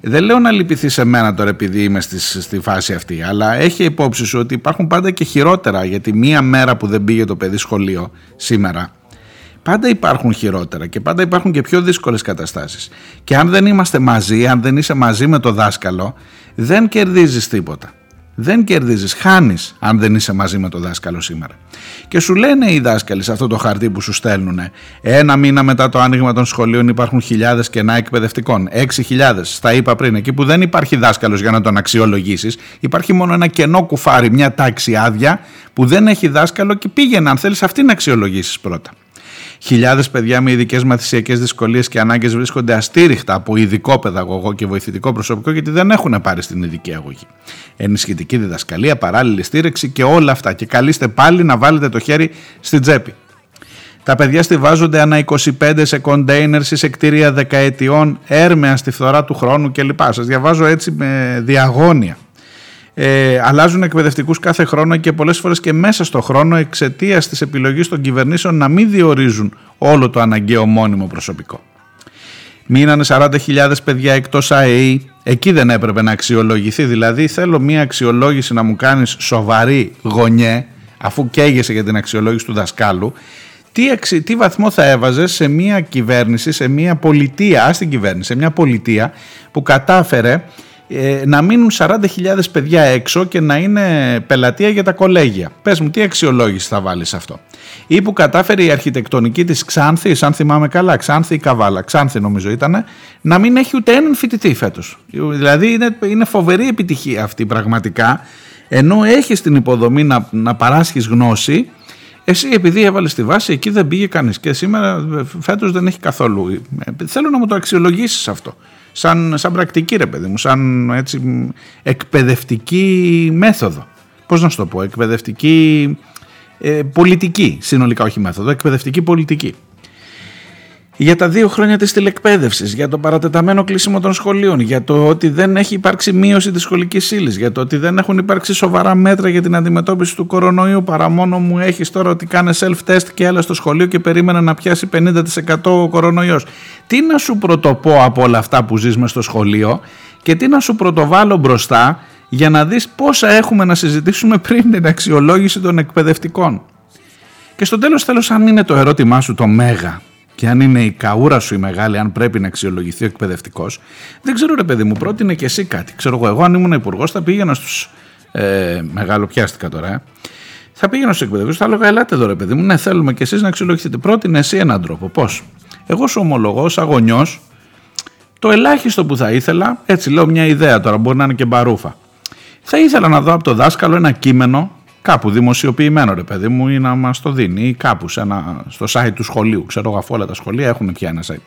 A: Δεν λέω να λυπηθεί σε μένα τώρα επειδή είμαι στη, στη φάση αυτή, αλλά έχει υπόψη σου ότι υπάρχουν πάντα και χειρότερα. Γιατί μία μέρα που δεν πήγε το παιδί σχολείο σήμερα, πάντα υπάρχουν χειρότερα και πάντα υπάρχουν και πιο δύσκολες καταστάσεις. Και αν δεν είμαστε μαζί, αν δεν είσαι μαζί με το δάσκαλο, δεν κερδίζεις τίποτα. Δεν κερδίζεις, χάνεις αν δεν είσαι μαζί με το δάσκαλο σήμερα. Και σου λένε οι δάσκαλοι σε αυτό το χαρτί που σου στέλνουν ένα μήνα μετά το άνοιγμα των σχολείων υπάρχουν χιλιάδες κενά εκπαιδευτικών. Έξι χιλιάδες, στα είπα πριν, εκεί που δεν υπάρχει δάσκαλος για να τον αξιολογήσεις, υπάρχει μόνο ένα κενό κουφάρι, μια τάξη άδεια που δεν έχει δάσκαλο και πήγαινε αν θέλεις αυτή να αξιολογήσεις πρώτα. Χιλιάδες παιδιά με ειδικές μαθησιακές δυσκολίες και ανάγκες βρίσκονται αστήριχτα από ειδικό παιδαγωγό και βοηθητικό προσωπικό γιατί δεν έχουν πάρει στην ειδική αγωγή. Ενισχυτική διδασκαλία, παράλληλη στήριξη και όλα αυτά. Και καλείστε πάλι να βάλετε το χέρι στην τσέπη. Τα παιδιά στηβάζονται ανά 25 σε κοντέινερ σε κτίρια δεκαετιών, έρμεα στη φθορά του χρόνου κλπ. Σας διαβάζω έτσι με διαγώνια ε, αλλάζουν εκπαιδευτικούς κάθε χρόνο και πολλές φορές και μέσα στο χρόνο εξαιτίας της επιλογής των κυβερνήσεων να μην διορίζουν όλο το αναγκαίο μόνιμο προσωπικό. Μείνανε 40.000 παιδιά εκτός ΑΕΗ, εκεί δεν έπρεπε να αξιολογηθεί, δηλαδή θέλω μία αξιολόγηση να μου κάνεις σοβαρή γωνιέ, αφού καίγεσαι για την αξιολόγηση του δασκάλου, τι, αξι, τι βαθμό θα έβαζες σε μια κυβέρνηση, σε μια πολιτεία, στην κυβέρνηση, σε μια πολιτεία που κατάφερε ε, να μείνουν 40.000 παιδιά έξω και να είναι πελατεία για τα κολέγια. Πες μου τι αξιολόγηση θα βάλεις αυτό; Ή που κατάφερε η αρχιτεκτονική της Ξάνθης, αν θυμάμαι καλά, Ξάνθη ή Καβάλα, Ξάνθη νομίζω ήταν, να μην έχει ούτε έναν φοιτητή φέτος. Δηλαδή είναι, είναι φοβερή επιτυχία αυτή πραγματικά, ενώ έχεις την υποδομή να, να παράσχεις γνώση, εσύ επειδή έβαλες τη βάση, εκεί δεν πήγε κανείς. Και σήμερα φέτος δεν έχει καθόλου. Ε, Θέλω να μου το αξιολογήσεις αυτό σαν, σαν πρακτική ρε παιδί μου, σαν έτσι εκπαιδευτική μέθοδο. Πώς να σου το πω, εκπαιδευτική ε, πολιτική συνολικά, όχι μέθοδο, εκπαιδευτική πολιτική. Για τα δύο χρόνια της τηλεκπαίδευσης, για το παρατεταμένο κλείσιμο των σχολείων, για το ότι δεν έχει υπάρξει μείωση της σχολικής ύλη, για το ότι δεν έχουν υπάρξει σοβαρά μέτρα για την αντιμετώπιση του κορονοϊού, παρά μόνο μου έχεις τώρα ότι κάνε self-test και έλα στο σχολείο και περίμενα να πιάσει 50% ο κορονοϊός. Τι να σου πρωτοπώ από όλα αυτά που ζεις μες στο σχολείο και τι να σου πρωτοβάλω μπροστά για να δεις πόσα έχουμε να συζητήσουμε πριν την αξιολόγηση των εκπαιδευτικών. Και στο τέλος τέλος αν είναι το ερώτημά σου το μέγα και αν είναι η καούρα σου η μεγάλη, αν πρέπει να αξιολογηθεί ο εκπαιδευτικός, δεν ξέρω ρε παιδί μου, πρότεινε και εσύ κάτι. Ξέρω εγώ, εγώ αν ήμουν υπουργός θα πήγαινα στους. Ε, μεγάλο πιάστηκα τώρα, ε. Θα πήγαινα στους εκπαιδευτικούς, θα έλεγα: Ελάτε εδώ, ρε παιδί μου, ναι, θέλουμε και εσείς να αξιολογηθείτε. Πρότεινε εσύ έναν τρόπο. Πώς; Εγώ σου ομολογώ, ω αγωνιό, το ελάχιστο που θα ήθελα, έτσι λέω μια ιδέα τώρα, μπορεί να είναι και μπαρούφα. Θα ήθελα να δω από το δάσκαλο ένα κείμενο κάπου δημοσιοποιημένο ρε παιδί μου ή να μας το δίνει ή κάπου σε ένα, στο site του σχολείου. Ξέρω εγώ αφού όλα τα σχολεία έχουν πια ένα site.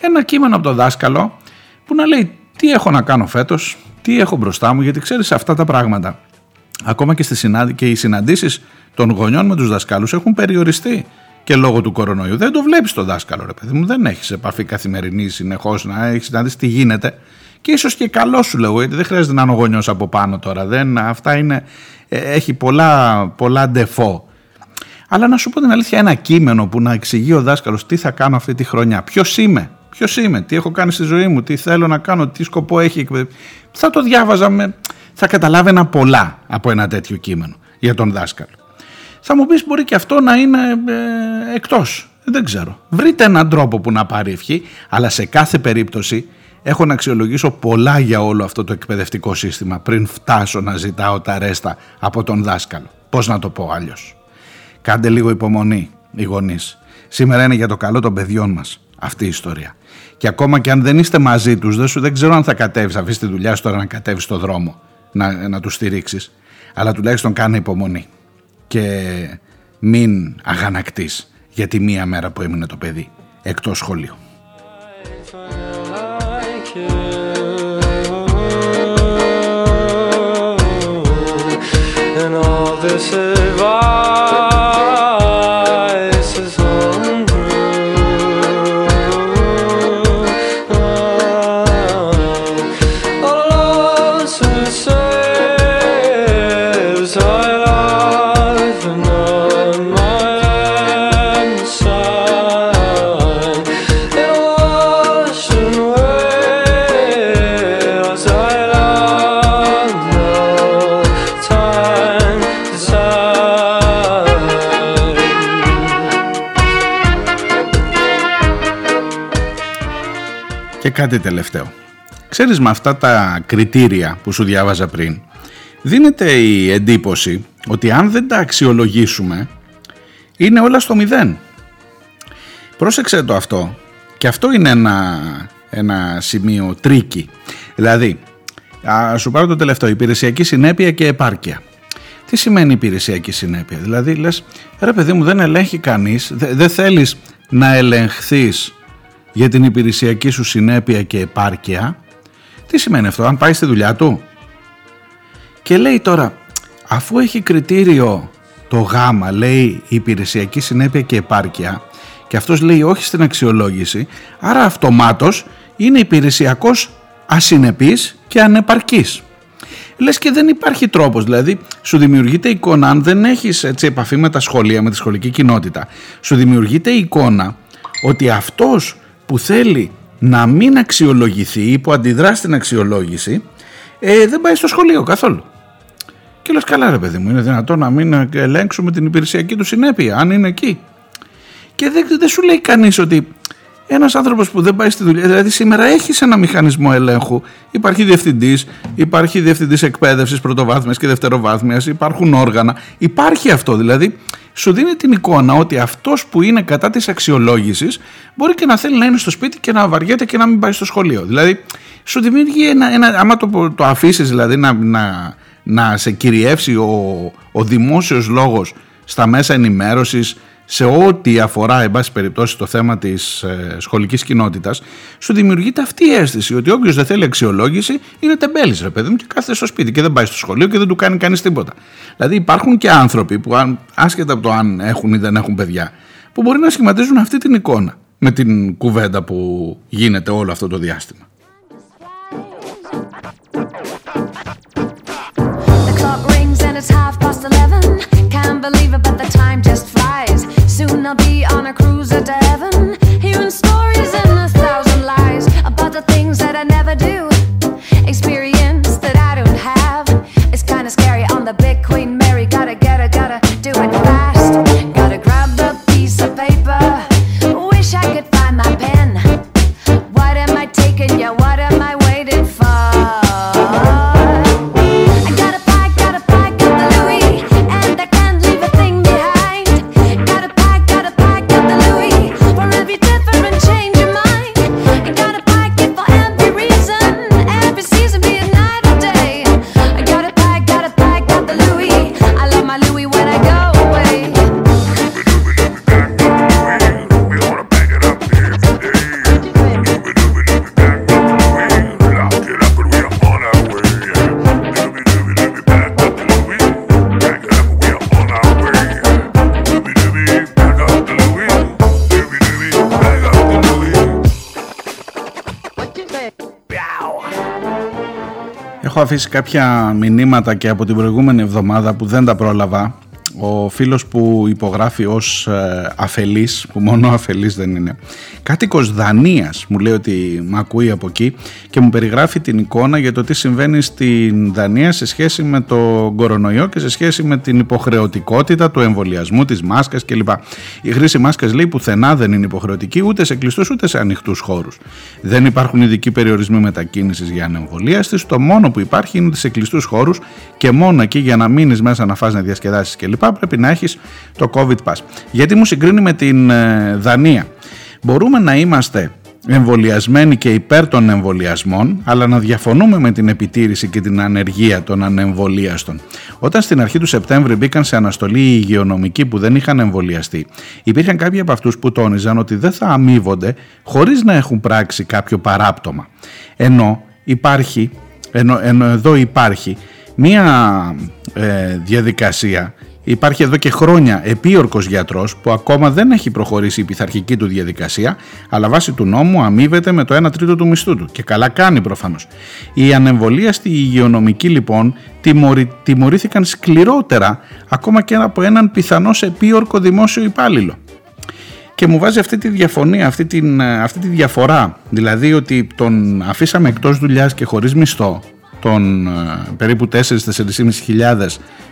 A: Ένα κείμενο από το δάσκαλο που να λέει τι έχω να κάνω φέτος, τι έχω μπροστά μου, γιατί ξέρεις αυτά τα πράγματα. Ακόμα και, στη συνάντη, και οι συναντήσεις των γονιών με τους δασκάλους έχουν περιοριστεί και λόγω του κορονοϊού. Δεν το βλέπεις το δάσκαλο, ρε παιδί μου. Δεν έχεις επαφή καθημερινή συνεχώς να έχεις να δεις τι γίνεται. Και ίσως και καλό σου λέω, γιατί δεν χρειάζεται να είναι ο γονιός από πάνω τώρα. Δεν, αυτά είναι, ε, έχει πολλά, πολλά ντεφό. Αλλά να σου πω την αλήθεια, ένα κείμενο που να εξηγεί ο δάσκαλος τι θα κάνω αυτή τη χρονιά, ποιος είμαι, ποιος είμαι, τι έχω κάνει στη ζωή μου, τι θέλω να κάνω, τι σκοπό έχει. Θα το διάβαζα, με, θα καταλάβαινα πολλά από ένα τέτοιο κείμενο για τον δάσκαλο. Θα μου πεις μπορεί και αυτό να είναι ε, εκτός. Δεν ξέρω. Βρείτε έναν τρόπο που να πάρει ευχή, αλλά σε κάθε περίπτωση έχω να αξιολογήσω πολλά για όλο αυτό το εκπαιδευτικό σύστημα πριν φτάσω να ζητάω τα ρέστα από τον δάσκαλο. Πώς να το πω αλλιώς; Κάντε λίγο υπομονή οι γονείς. Σήμερα είναι για το καλό των παιδιών μας αυτή η ιστορία. Και ακόμα και αν δεν είστε μαζί τους, δεν, σου, δεν ξέρω αν θα κατέβεις, αφήσεις τη δουλειά σου τώρα να κατέβεις στο δρόμο, να, να τους στηρίξεις. Αλλά τουλάχιστον κάνε υπομονή. Και μην αγανακτείς για τη μία μέρα που έμεινε το παιδί εκτός σχολείου.
H: this is.
A: Κάτι τελευταίο. Ξέρεις με αυτά τα κριτήρια που σου διάβαζα πριν, δίνεται η εντύπωση ότι αν δεν τα αξιολογήσουμε, είναι όλα στο μηδέν. Πρόσεξε το αυτό. Και αυτό είναι ένα, ένα σημείο tricky. Δηλαδή, α, σου πάρω το τελευταίο, υπηρεσιακή συνέπεια και επάρκεια. Τι σημαίνει υπηρεσιακή συνέπεια, δηλαδή λες, ρε παιδί μου δεν ελέγχει κανείς, δε- δεν θέλεις να ελεγχθείς για την υπηρεσιακή σου συνέπεια και επάρκεια. Τι σημαίνει αυτό, αν πάει στη δουλειά του; Και λέει τώρα, αφού έχει κριτήριο το γάμα, λέει η υπηρεσιακή συνέπεια και επάρκεια, και αυτός λέει όχι στην αξιολόγηση, άρα αυτομάτως είναι υπηρεσιακός ασυνεπής και ανεπαρκής. Λες και δεν υπάρχει τρόπος, δηλαδή σου δημιουργείται εικόνα, αν δεν έχεις έτσι, επαφή με τα σχολεία, με τη σχολική κοινότητα, σου δημιουργείται εικόνα ότι αυτός που θέλει να μην αξιολογηθεί ή που αντιδρά στην αξιολόγηση, ε, δεν πάει στο σχολείο καθόλου. Και λες καλά ρε παιδί μου, είναι δυνατόν να μην ελέγξουμε την υπηρεσιακή του συνέπεια, αν είναι εκεί. Και δεν, δεν σου λέει κανείς ότι ένας άνθρωπος που δεν πάει στη δουλειά, δηλαδή σήμερα έχεις ένα μηχανισμό ελέγχου, υπάρχει διευθυντής, υπάρχει διευθυντής εκπαίδευσης πρωτοβάθμιας και δευτεροβάθμιας, υπάρχουν όργανα, υπάρχει αυτό δηλαδή, σου δίνει την εικόνα ότι αυτός που είναι κατά της αξιολόγησης μπορεί και να θέλει να είναι στο σπίτι και να βαριέται και να μην πάει στο σχολείο. Δηλαδή σου δημιουργεί ένα, ένα άμα το, το αφήσεις δηλαδή να, να, να σε κυριεύσει ο, ο δημόσιος λόγος στα μέσα ενημέρωσης, σε ό,τι αφορά, εν πάση περιπτώσει, το θέμα της ε, σχολικής κοινότητας, σου δημιουργείται αυτή η αίσθηση ότι όποιος δεν θέλει αξιολόγηση είναι τεμπέλης, ρε παιδί μου, και κάθεται στο σπίτι και δεν πάει στο σχολείο και δεν του κάνει κανείς τίποτα. Δηλαδή, υπάρχουν και άνθρωποι που, αν, άσχετα από το αν έχουν ή δεν έχουν παιδιά, που μπορεί να σχηματίζουν αυτή την εικόνα. με την κουβέντα που γίνεται όλο αυτό το διάστημα.
D: The clock rings and it's half past eleven. Can't believe it, but the time just flies. Soon I'll be on a cruise to heaven. Hearing stories and a thousand lies about the things that I never do.
A: Αφήσει κάποια μηνύματα και από την προηγούμενη εβδομάδα που δεν τα πρόλαβα. Ο φίλος που υπογράφει ως ε, αφελής, που μόνο αφελής δεν είναι, κάτοικος Δανίας, μου λέει ότι με ακούει από εκεί και μου περιγράφει την εικόνα για το τι συμβαίνει στην Δανία σε σχέση με το κορονοϊό και σε σχέση με την υποχρεωτικότητα του εμβολιασμού, της μάσκας κλπ. Η χρήση μάσκας λέει πουθενά δεν είναι υποχρεωτική ούτε σε κλειστούς ούτε σε ανοιχτούς χώρους. Δεν υπάρχουν ειδικοί περιορισμοί μετακίνησης για ανεμβολίαστες, το μόνο που υπάρχει είναι ότι σε κλειστούς χώρους και μόνο εκεί για να μείνεις μέσα να φας να διασκεδάσεις κλπ. Πρέπει να έχεις το COVID Pass. Γιατί μου συγκρίνει με την ε, Δανία. Μπορούμε να είμαστε εμβολιασμένοι και υπέρ των εμβολιασμών, αλλά να διαφωνούμε με την επιτήρηση και την ανεργία των ανεμβολίαστων. Όταν στην αρχή του Σεπτέμβρη μπήκαν σε αναστολή οι υγειονομικοί που δεν είχαν εμβολιαστεί, υπήρχαν κάποιοι από αυτούς που τόνιζαν ότι δεν θα αμείβονται χωρίς να έχουν πράξει κάποιο παράπτωμα. Ενώ υπάρχει, ενώ, ενώ εδώ υπάρχει μία ε, διαδικασία Υπάρχει εδώ και χρόνια επίορκος γιατρός που ακόμα δεν έχει προχωρήσει η πειθαρχική του διαδικασία αλλά βάσει του νόμου αμείβεται με το 1 τρίτο του μισθού του και καλά κάνει προφανώς. Οι ανεμβολίαστοι υγειονομικοί λοιπόν τιμωρη, τιμωρήθηκαν σκληρότερα ακόμα και από έναν πιθανώς επίορκο δημόσιο υπάλληλο. Και μου βάζει αυτή τη διαφωνία, αυτή, την, αυτή τη διαφορά, δηλαδή ότι τον αφήσαμε εκτός δουλειάς και χωρίς μισθό, τον ε, περίπου 4-4.500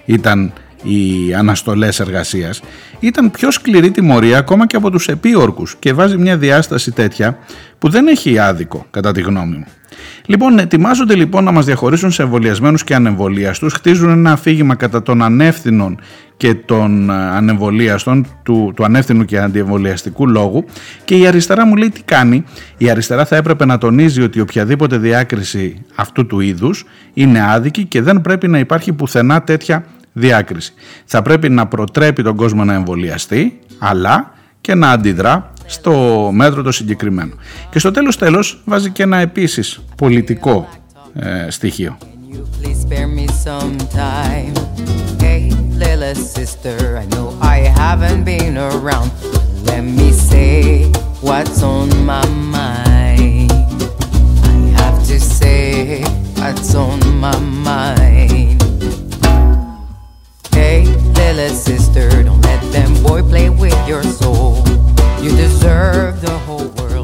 A: ήταν οι αναστολές εργασίας ήταν πιο σκληρή τιμωρία ακόμα και από τους επίορκους και βάζει μια διάσταση τέτοια που δεν έχει άδικο κατά τη γνώμη μου. Λοιπόν, ετοιμάζονται λοιπόν να μας διαχωρίσουν σε εμβολιασμένους και ανεμβολίαστους, χτίζουν ένα αφήγημα κατά των ανεύθυνων και των ανεμβολίαστων, του, του ανεύθυνου και αντιεμβολιαστικού λόγου και η αριστερά μου λέει τι κάνει; Η αριστερά θα έπρεπε να τονίζει ότι οποιαδήποτε διάκριση αυτού του είδους είναι άδικη και δεν πρέπει να υπάρχει πουθενά τέτοια διάκριση. Θα πρέπει να προτρέπει τον κόσμο να εμβολιαστεί, αλλά και να αντιδρά στο μέτρο το συγκεκριμένο. Και στο τέλος τέλος βάζει και ένα επίσης πολιτικό ε, στοιχείο.
I: you please spare me some time? Hey, little sister, I know I haven't been around. Let me say what's on my mind. Hey, little sister, don't let them boy play with your soul. You deserve the whole world.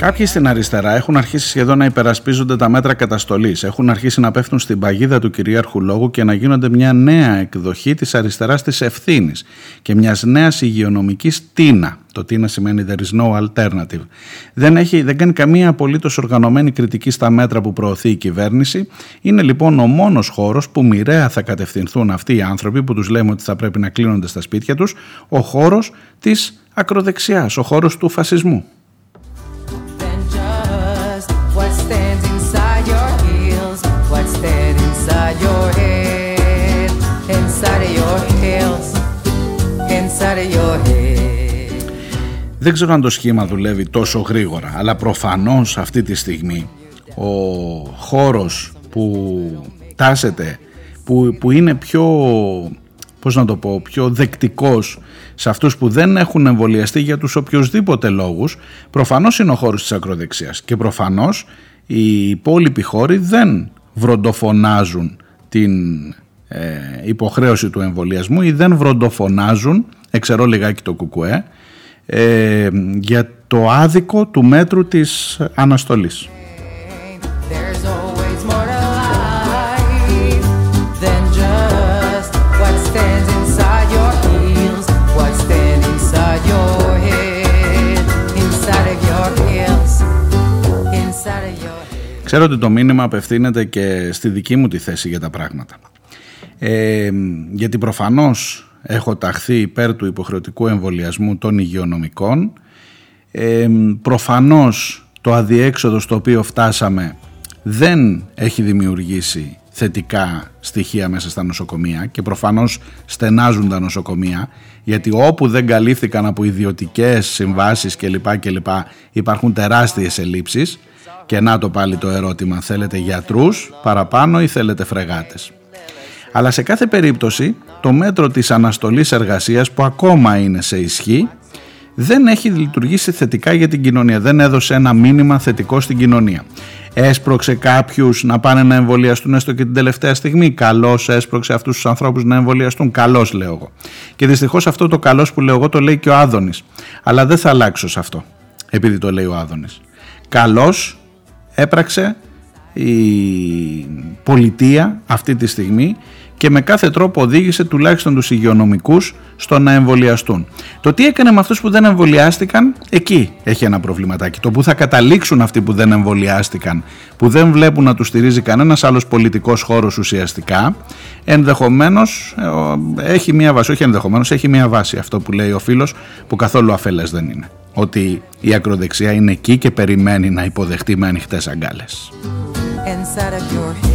I: And maybe
A: Κάποιοι στην αριστερά έχουν αρχίσει σχεδόν να υπερασπίζονται τα μέτρα καταστολής. Έχουν αρχίσει να πέφτουν στην παγίδα του κυρίαρχου λόγου και να γίνονται μια νέα εκδοχή της αριστεράς της ευθύνης και μιας νέας υγειονομικής τίνα. Το τίνα σημαίνει there is no alternative. Δεν, έχει, δεν κάνει καμία απολύτως οργανωμένη κριτική στα μέτρα που προωθεί η κυβέρνηση. Είναι λοιπόν ο μόνος χώρος που μοιραία θα κατευθυνθούν αυτοί οι άνθρωποι που τους λέμε ότι θα πρέπει να κλείνονται στα σπίτια τους, ο χώρος της ακροδεξιάς, ο χώρος του φασισμού. Δεν ξέρω αν το σχήμα δουλεύει τόσο γρήγορα, αλλά προφανώς αυτή τη στιγμή ο χώρος που τάσεται, που, που είναι πιο πώς να το πω, πιο δεκτικός σε αυτούς που δεν έχουν εμβολιαστεί για τους οποιοδήποτε λόγους, προφανώς είναι ο χώρος της ακροδεξίας και προφανώς οι υπόλοιποι χώροι δεν βροντοφωνάζουν την ε, υποχρέωση του εμβολιασμού ή δεν βροντοφωνάζουν, εξαιρώ λιγάκι το κουκουέ, ε, για το άδικο του μέτρου της αναστολής, ξέρω ότι το μήνυμα απευθύνεται και στη δική μου τη θέση για τα πράγματα. Ε, γιατί προφανώς έχω ταχθεί υπέρ του υποχρεωτικού εμβολιασμού των υγειονομικών. Ε, προφανώς το αδιέξοδο στο οποίο φτάσαμε δεν έχει δημιουργήσει θετικά στοιχεία μέσα στα νοσοκομεία και προφανώς στενάζουν τα νοσοκομεία γιατί όπου δεν καλύφθηκαν από ιδιωτικές συμβάσεις κλπ. κλπ υπάρχουν τεράστιες ελλείψεις και να το πάλι το ερώτημα θέλετε γιατρούς παραπάνω ή θέλετε φρεγάτες; Αλλά σε κάθε περίπτωση το μέτρο της αναστολής εργασίας που ακόμα είναι σε ισχύ δεν έχει λειτουργήσει θετικά για την κοινωνία. Δεν έδωσε ένα μήνυμα θετικό στην κοινωνία. Έσπρωξε κάποιους να πάνε να εμβολιαστούν έστω και την τελευταία στιγμή. Καλώς έσπρωξε αυτούς τους ανθρώπους να εμβολιαστούν. Καλώς λέω εγώ. Και δυστυχώς αυτό το καλώς που λέω εγώ το λέει και ο Άδωνης. Αλλά δεν θα αλλάξω σε αυτό, επειδή το λέει ο Άδωνης. Καλώς έπραξε η πολιτεία αυτή τη στιγμή και με κάθε τρόπο οδήγησε τουλάχιστον τους υγειονομικούς στο να εμβολιαστούν. Το τι έκανε με αυτούς που δεν εμβολιάστηκαν, εκεί έχει ένα προβληματάκι. Το που θα καταλήξουν αυτοί που δεν εμβολιάστηκαν, που δεν βλέπουν να τους στηρίζει κανένας άλλος πολιτικός χώρος ουσιαστικά, ενδεχομένως ε, έχει μία βάση, όχι ενδεχομένως, έχει μία βάση αυτό που λέει ο φίλος, που καθόλου αφέλες δεν είναι. Ότι η ακροδεξιά είναι εκεί και περιμένει να υποδεχτεί με ανοιχτές αγκάλες.
I: inside of your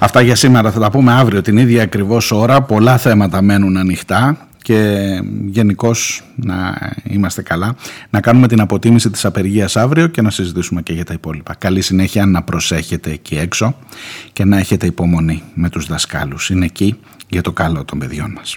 A: Αυτά για σήμερα θα τα πούμε αύριο την ίδια ακριβώς ώρα. Πολλά θέματα μένουν ανοιχτά και γενικώς να είμαστε καλά. Να κάνουμε την αποτίμηση της απεργίας αύριο και να συζητήσουμε και για τα υπόλοιπα. Καλή συνέχεια να προσέχετε εκεί έξω και να έχετε υπομονή με τους δασκάλους. Είναι εκεί για το καλό των παιδιών μας.